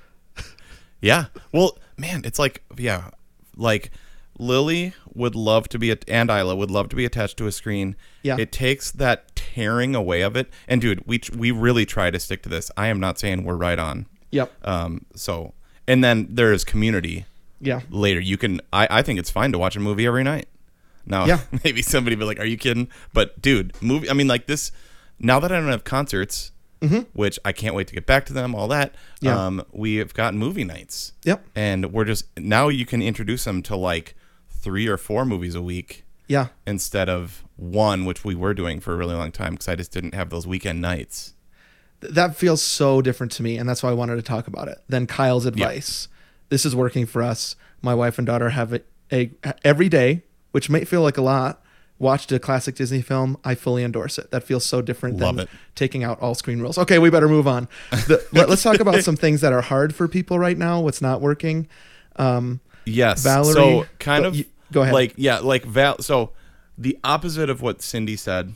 Yeah. Well, man, it's like yeah, like Lily would love to be at, and Isla would love to be attached to a screen. Yeah. It takes that tearing away of it. And dude, we we really try to stick to this. I am not saying we're right on. Yep. Um. So, and then there is community Yeah. later. You can. I I think it's fine to watch a movie every night. Now, Yeah. maybe somebody be like, "Are you kidding?" But dude, movie. I mean, like this. Now that I don't have concerts, which I can't wait to get back to them, all that. Mm-hmm. Yeah. Um, we have got movie nights. Yep. And we're just now you can introduce them to like three or four movies a week Yeah. instead of one, which we were doing for a really long time because I just didn't have those weekend nights. Th- that feels so different to me and that's why I wanted to talk about it Then Kyle's advice. This is working for us. My wife and daughter have a, a every day, which may feel like a lot. Watched a classic Disney film. I fully endorse it. That feels so different Love than it. taking out all screen rules. Okay, we better move on. The, let, us talk about some things that are hard for people right now. What's not working? Um, Yes. Valerie, So kind of you- go ahead. Like yeah, like Val. So the opposite of what Cindy said,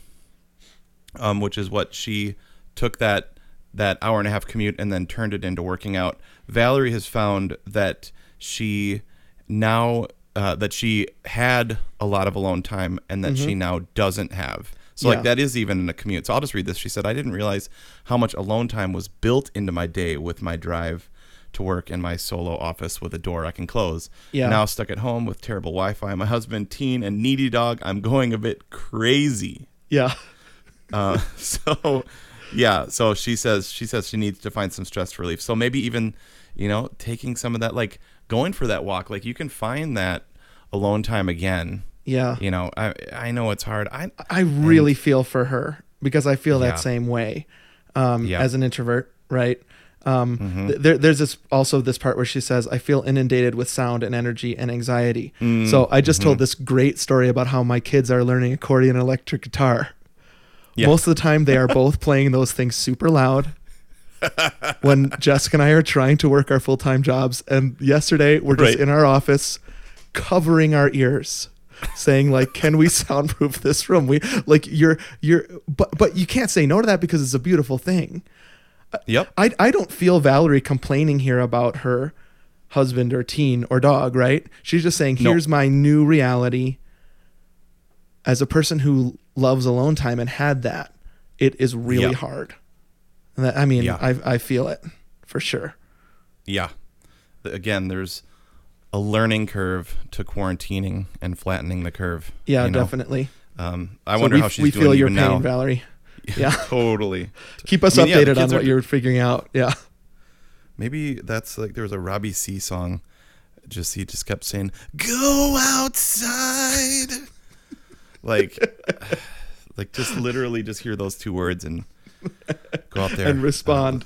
um, which is what she took that that hour and a half commute and then turned it into working out. Valerie has found that she now uh, that she had a lot of alone time and that she now doesn't have. So Mm-hmm. Yeah. like that is even in a commute. So I'll just read this. She said, "I didn't realize how much alone time was built into my day with my drive." To work in my solo office with a door I can close. Yeah. Now stuck at home with terrible Wi-Fi, my husband, teen, and needy dog. I'm going a bit crazy. yeah. Uh, so, yeah. So she says she says she needs to find some stress relief. So maybe even, you know, taking some of that, like going for that walk. Like you can find that alone time again. Yeah. You know, I I know it's hard. I I really feel for her because I feel that Yeah. same way um, Yeah. As an introvert, right? Um, th- there, there's this also this part where she says, "I feel inundated with sound and energy and anxiety." Mm, So I just mm-hmm. told this great story about how my kids are learning accordion and electric guitar. Yeah. Most of the time, they are both playing those things super loud. when Jessica and I are trying to work our full time jobs, and yesterday we're just Right. in our office covering our ears saying like can we soundproof this room we like you're you're but but you can't say no to that because it's a beautiful thing yep. i i don't feel valerie complaining here about her husband or teen or dog right she's just saying here's my new reality as a person who loves alone time and had that it is really Yeah. hard and that, i mean Yeah. i i feel it for sure Yeah. Again, there's a learning curve to quarantining and flattening the curve. yeah you know? definitely Um, I So wonder we, how she's we doing feel your even pain now. valerie yeah totally. keep us I mean, yeah, updated on kids are- what you're figuring out yeah Maybe that's like there was a Robbie C song. Just he just kept saying, "Go outside," like, like just literally just hear those two words and go out there and respond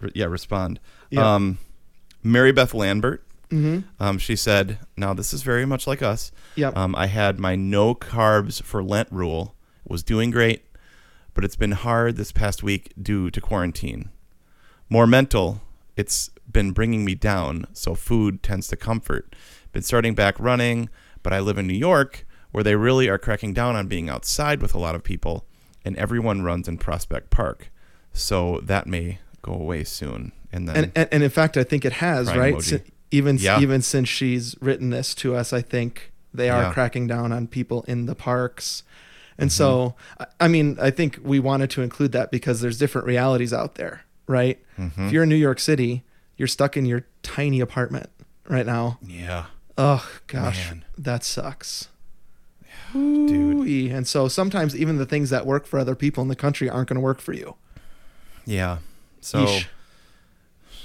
Re- yeah, respond. Yeah. Um, Mary Beth Lambert. Mhm. Um, she said, "Now this is very much like us. Yep. Um, I had my no carbs for Lent rule. Was doing great, but it's been hard this past week due to quarantine. More mental. It's been bringing me down. So food tends to comfort. Been starting back running, but I live in New York, where they really are cracking down on being outside with a lot of people, and everyone runs in Prospect Park. So that may go away soon. And then and, and and in fact, I think it has right. Si- even Yeah. even since she's written this to us, I think they are Yeah. cracking down on people in the parks. And Mm-hmm. so, I- mean, I think we wanted to include that because there's different realities out there, right? Mm-hmm. If you're in New York City, you're stuck in your tiny apartment right now. yeah, Oh gosh, Man. that sucks. dude. And so sometimes even the things that work for other people in the country aren't going to work for you. Yeah. So.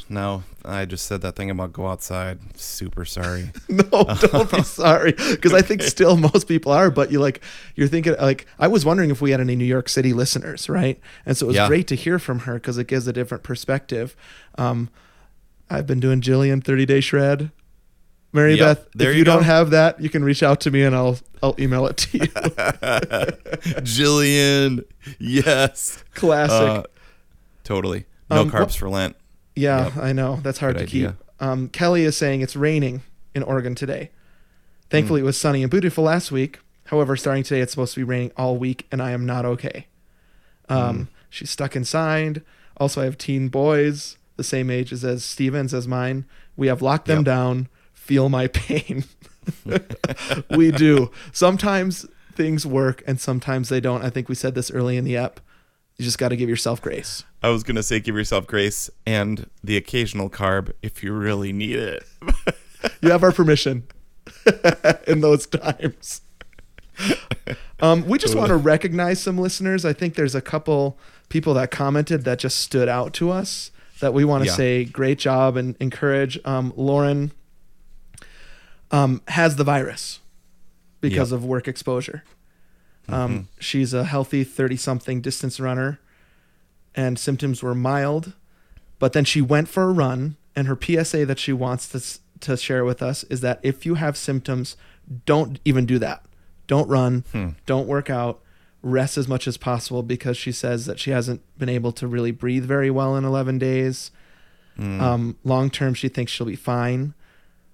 No, I just said that thing about go outside. Super sorry. No, don't be sorry, because I think still most people are. But you like, you're thinking like I was wondering if we had any New York City listeners, right? And so it was Yeah. great to hear from her because it gives a different perspective. Um, I've been doing Jillian 30 Day Shred. Mary Yep, Beth, if you you, don't have that, you can reach out to me and I'll I'll email it to you. Jillian. Yes. Classic. Uh, totally. No Um, carbs what- for Lent. Yeah, Yep. I know. That's hard Good to keep. Um, Kelly is saying it's raining in Oregon today. Thankfully, Hmm. it was sunny and beautiful last week. However, starting today, it's supposed to be raining all week, and I am not okay. Um, She's stuck inside. Also, I have teen boys, the same ages as Stevens as mine. We have locked them Yep. down. Feel my pain. we do. Sometimes things work and sometimes they don't. I think we said this early in the app. You just got to give yourself grace. I was gonna say give yourself grace and the occasional carb if you really need it. You have our permission in those times. Um, we just want to recognize some listeners. I think there's a couple people that commented that just stood out to us that we want to Yeah. say great job and encourage. Um, Lauren um, has the virus because Yep. of work exposure. Um, She's a healthy 30 something distance runner, and symptoms were mild. But then she went for a run, and her PSA that she wants to, to share with us is that if you have symptoms, don't even do that. Don't run, don't work out, rest as much as possible because she says that she hasn't been able to really breathe very well in 11 days. Um, long term, she thinks she'll be fine.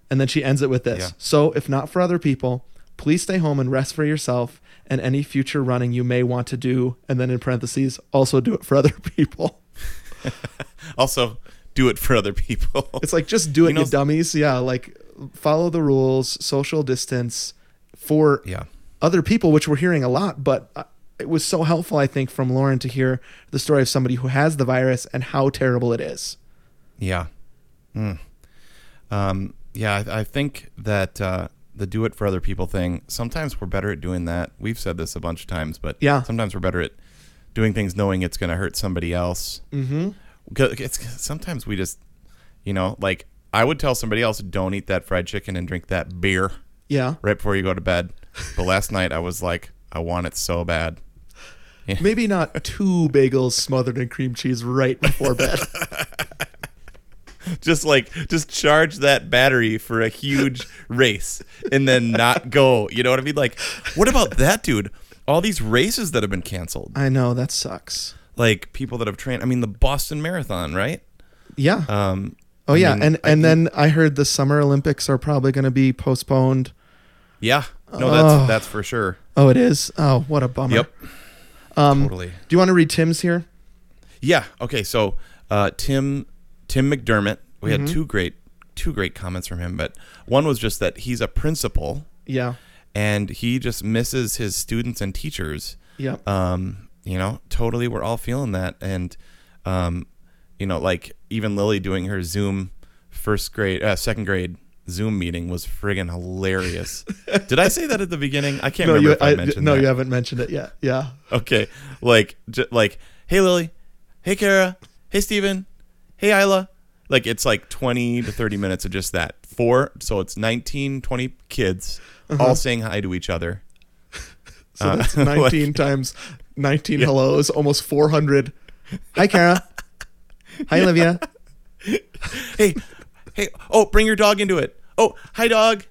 And then she ends it with this. Yeah. So, if not for other people, please stay home and rest for yourself and any future running you may want to do. And then in parentheses, also do it for other people. Also, do it for other people. It's like, just do it, You you, dummies. Yeah. Like, follow the rules, social distance for yeah. other people, which we're hearing a lot. But uh, it was so helpful, I think, from Lauren to hear the story of somebody who has the virus and how terrible it is. Yeah. Mm. Um, yeah, I, I think that uh, the do it for other people thing, sometimes we're better at doing that. We've said this a bunch of times, but Yeah. sometimes we're better at doing things knowing it's going to hurt somebody else. Mm-hmm. It's, sometimes we just, you know, like I would tell somebody else, don't eat that fried chicken and drink that beer Yeah. right before you go to bed. But last night I was like, I want it so bad. Maybe not two bagels smothered in cream cheese right before bed. just like just charge that battery for a huge race and then not go you know what i mean like what about that dude all these races that have been canceled I know that sucks. like people that have trained i mean the boston marathon right Yeah. um oh I yeah, mean, and I and think- then I heard the Summer Olympics are probably going to be postponed. yeah no that's Oh. that's for sure Oh, it is. Oh, what a bummer. yep Um, totally Do you want to read Tim's here? yeah okay so uh tim tim mcdermott we Mm-hmm. had two great two great comments from him but one was just that he's a principal Yeah. and he just misses his students and teachers Yep. um, you know, totally, we're all feeling that, and um, you know, like even Lily doing her Zoom first grade, uh, second grade Zoom meeting was friggin' hilarious. Did I say that at the beginning? I can't no, remember you. if I, I, mentioned no, that. you haven't mentioned it yet. Yeah. Okay, like, j- like, hey Lily, hey Kara, hey Steven, hey Isla. Like it's like 20 to 30 minutes of just that. Four, so it's 19, 20 kids Uh-huh. all saying hi to each other. So Uh, that's like- 19 times 19 hellos, almost 400. Hi, Kara. Hi, Olivia. hey, hey, oh, bring your dog into it. Oh, hi, dog.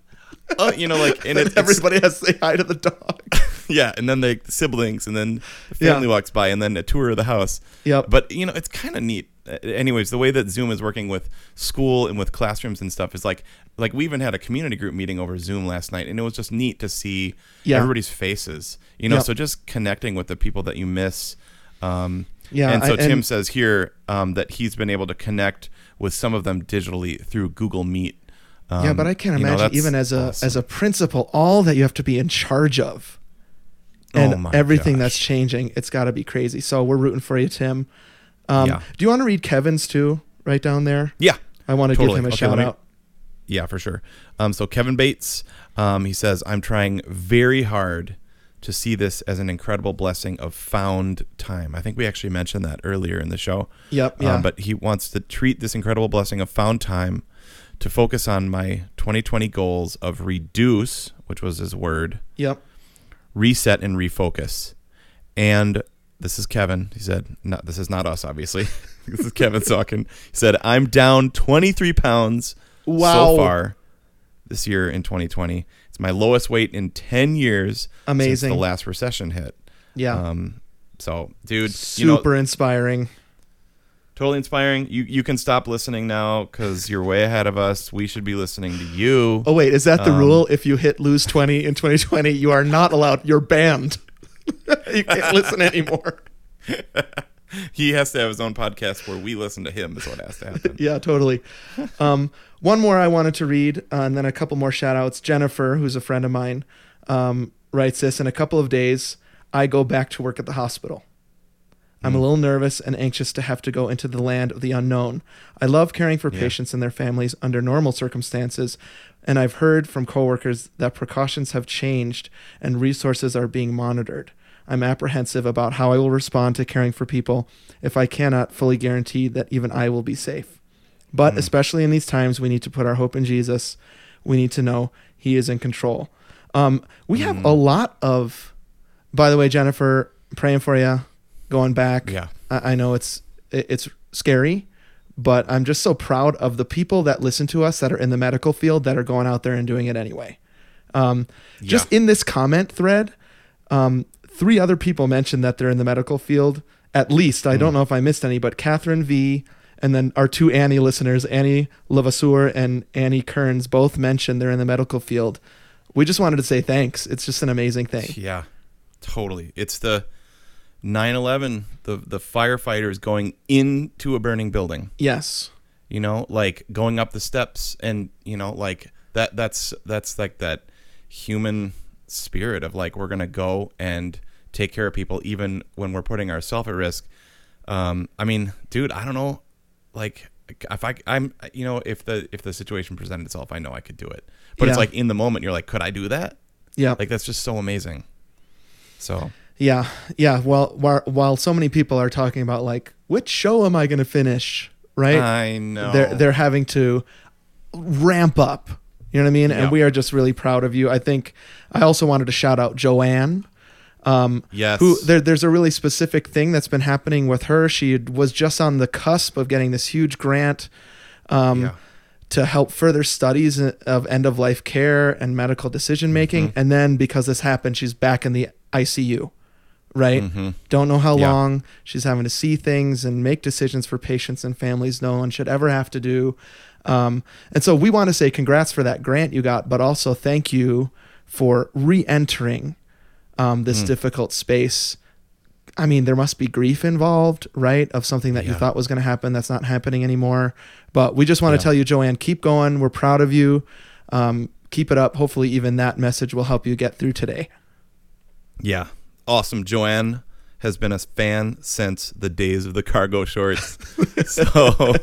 Oh, you know, like, and it, everybody has to say hi to the dog. yeah, and then the siblings, and then the family Yeah. walks by, and then a tour of the house. Yep. But you know, it's kind of neat. Anyways, the way that Zoom is working with school and with classrooms and stuff is like, like we even had a community group meeting over Zoom last night, and it was just neat to see Yeah. everybody's faces. You know, Yep. so just connecting with the people that you miss. Um, Yeah, and so I- Tim and- says here um, that he's been able to connect with some of them digitally through Google Meet. Um, yeah, but I can't you know, imagine even as a awesome. as a principal, all that you have to be in charge of, and Oh everything gosh. that's changing. It's got to be crazy. So we're rooting for you, Tim. Um, Yeah. Do you want to read Kevin's too? Right down there. yeah, I want to Totally. give him a Okay, shout me- out. Yeah, for sure. Um, so Kevin Bates, um, he says, I'm trying very hard to see this as an incredible blessing of found time. I think we actually mentioned that earlier in the show. Yep. Yeah. Um, but he wants to treat this incredible blessing of found time to focus on my 2020 goals of reduce, which was his word, yep. reset and refocus. And this is Kevin. He said, not, this is not us, obviously. this is Kevin talking. He said, I'm down 23 pounds Wow. so far this year in 2020. It's my lowest weight in 10 years since Amazing. the last recession hit. Yeah. Um, so, dude, you know, Super inspiring. totally inspiring. You you can stop listening now because you're way ahead of us. We should be listening to you. Oh wait, is that the Um, rule? If you hit lose twenty in 2020, you are not allowed. You're banned. you can't listen anymore. he has to have his own podcast where we listen to him. Is what has to happen. yeah, totally. Um, one more I wanted to read, uh, and then a couple more shout outs. Jennifer, who's a friend of mine, um, writes this In a couple of days, I go back to work at the hospital. I'm a little nervous and anxious to have to go into the land of the unknown. I love caring for Yeah. patients and their families under normal circumstances, and I've heard from coworkers that precautions have changed and resources are being monitored. I'm apprehensive about how I will respond to caring for people if I cannot fully guarantee that even I will be safe. But especially in these times, we need to put our hope in Jesus. We need to know He is in control. Um, we have a lot of, by the way, Jennifer, praying for you, going back. Yeah. I, I know it's it- it's scary, but I'm just so proud of the people that listen to us that are in the medical field that are going out there and doing it anyway. Um, Just in this comment thread, um, three other people mentioned that they're in the medical field. At least I Hmm. don't know if I missed any, but Catherine V. And then our two Annie listeners, Annie Levasseur and Annie Kearns, both mentioned they're in the medical field. We just wanted to say thanks. It's just an amazing thing. Yeah, totally. It's the 9/11, the the firefighters going into a burning building. Yes. You know, like going up the steps, and you know, like that. That's that's like that human spirit of like we're gonna go and take care of people, even when we're putting ourselves at risk. Um, I mean, dude, I don't know, like if I I'm you know if the if the situation presented itself, I know I could do it. But it's like in the moment, you're like, could I do that? Yeah. Like that's just so amazing. So Yeah, yeah. Well, while, while so many people are talking about like which show am I going to finish, right? I know. They're they're having to ramp up. You know what I mean? Yeah. And we are just really proud of you. I think I also wanted to shout out Joanne. Um, yes. who there, there's a really specific thing that's been happening with her. She was just on the cusp of getting this huge grant um, Yeah. to help further studies of end of life care and medical decision making. Mm-hmm. And then because this happened, she's back in the ICU. Right? Mhm. Don't know how Yeah. long. She's having to see things and make decisions for patients and families no one should ever have to do. Um, and so we want to say congrats for that grant you got, but also thank you for re entering um, this difficult space. I mean, there must be grief involved, right? Of something that you thought was going to happen that's not happening anymore. But we just want Yeah. to tell you, Joanne, keep going. We're proud of you. Um, keep it up. Hopefully, even that message will help you get through today. Yeah. Awesome. Joanne has been a fan since the days of the cargo shorts. so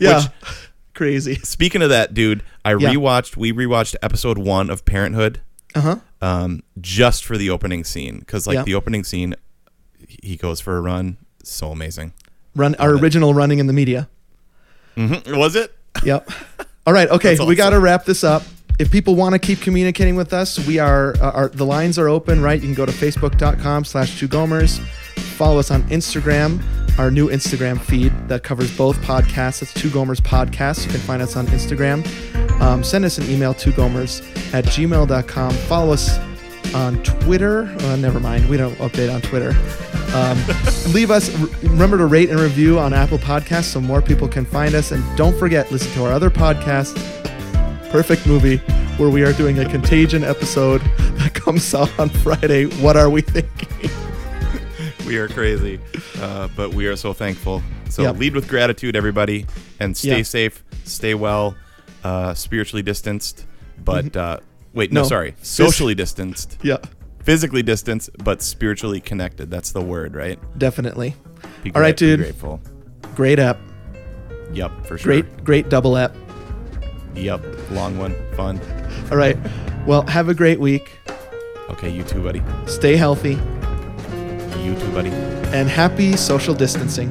Yeah. Which- Crazy. speaking of that, dude, I Yeah. rewatched we rewatched episode one of Parenthood Uh huh. um, just for the opening scene. Because like Yeah. the opening scene he goes for a run. So amazing. Run our Love it. original running in the media. Mm-hmm. Was it? Yep. All right. Okay. That's We got to wrap this up. If people want to keep communicating with us, we are, uh, our, the lines are open, right? You can go to facebook.com slash two gomers. Follow us on Instagram, our new Instagram feed that covers both podcasts. It's two gomers podcast. You can find us on Instagram. Um, send us an email, two gomers at gmail.com. Follow us on Twitter. Uh, never mind. We don't update on Twitter. Um, leave us, remember to rate and review on Apple Podcasts so more people can find us. And don't forget, listen to our other podcast, Perfect Movie, where we are doing a Contagion episode that comes out on Friday. What are we thinking? We are crazy, uh, but we are so thankful. So Yep. lead with gratitude, everybody, and stay Yeah. safe, stay well, uh, spiritually distanced, but uh, wait, no, Mm-hmm. No. sorry, socially distanced, Yeah, physically distanced, but spiritually connected. That's the word, right? definitely. Be All right, gra- be dude. Grateful. Great app. Yep, for sure. Great, great double app. Yep, long one, fun. All right. Well, have a great week. Okay, you too, buddy. Stay healthy You too, buddy. and happy social distancing.